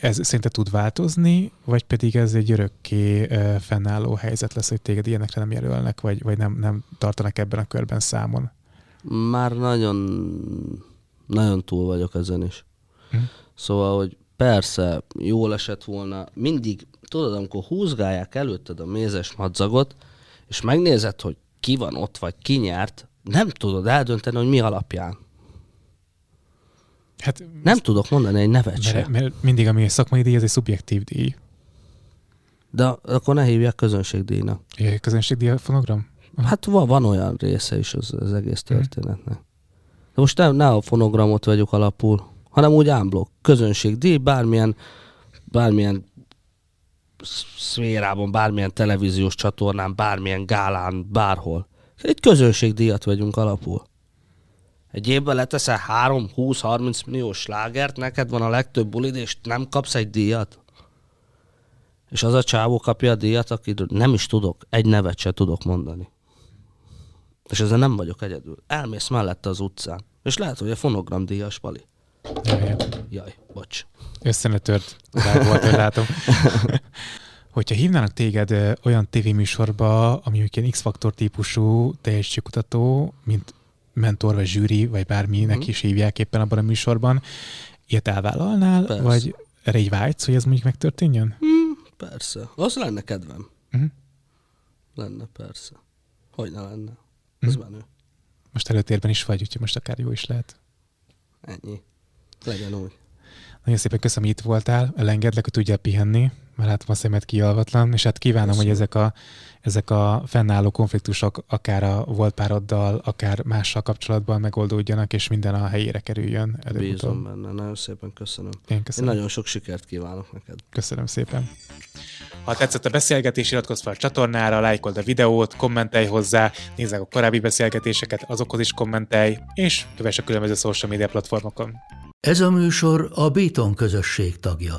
Ez szerinted tud változni, vagy pedig ez egy örökké fennálló helyzet lesz, hogy téged ilyenekre nem jelölnek, vagy, vagy nem, nem tartanak ebben a körben számon? Már nagyon, nagyon túl vagyok ezen is. Hm. Szóval, hogy persze, jól esett volna, mindig, tudod, amikor húzgálják előtted a mézes madzagot, és megnézed, hogy ki van ott, vagy ki nyert, nem tudod eldönteni, hogy mi alapján. Hát, Nem tudok mondani egy nevet mert, se. mert mindig, ami egy szakmai díj, ez egy szubjektív díj. De akkor ne hívják közönségdíjnak. Egy közönségdíj a fonogram? Hát van, van olyan része is az, az egész történetnek. De most nem, ne a fonogramot vegyük alapul, hanem úgy ámblok, közönségdíj, bármilyen, bármilyen szférában, bármilyen televíziós csatornán, bármilyen gálán, bárhol. Egy közönségdíjat vagyunk alapul. Egy évben leteszel 3, 20, 30 milliós slágert, neked van a legtöbb bulid, és nem kapsz egy díjat? És az a csávó kapja a díjat, akiről nem is tudok, egy nevet se tudok mondani. És ezzel nem vagyok egyedül. Elmész mellette az utcán. És lehet, hogy a fonogram díjas pali. Jaj, Jaj, bocs. Összenetört. Volt, hogy látom. [LAUGHS] Hogyha hívnának téged olyan tévéműsorba, ami ilyen X-faktor típusú teljesítőkutató, mint mentor, vagy zsűri, vagy bárminek Mhm. is hívják éppen abban a műsorban, ilyet elvállalnál, Persze. vagy erre így vágysz, hogy ez mondjuk megtörténjen? Persze. Az lenne kedvem. Mhm. Lenne, persze. Hogy ne lenne? Ez Mhm. menő. Most előtérben is vagy, úgyhogy most akár jó is lehet. Ennyi. Legyen úgy. Nagyon szépen köszönöm, hogy itt voltál, elengedlek, hogy tudjál pihenni, mert látom a szemed kialvatlan, és hát kívánom, Köszönöm. hogy ezek a, ezek a fennálló konfliktusok akár a volt pároddal, akár mással kapcsolatban megoldódjanak, és minden a helyére kerüljön Bízom előbb-utóbb. benne. Nagyon szépen köszönöm. Én Én köszönöm. nagyon sok sikert kívánok neked. Köszönöm szépen. Ha tetszett a beszélgetés, iratkozz fel a csatornára, lájkold a videót, kommentelj hozzá, nézd meg a korábbi beszélgetéseket, azokhoz is kommentelj, és kövess a különböző social media platformokon. Ez a műsor a Béton közösség tagja.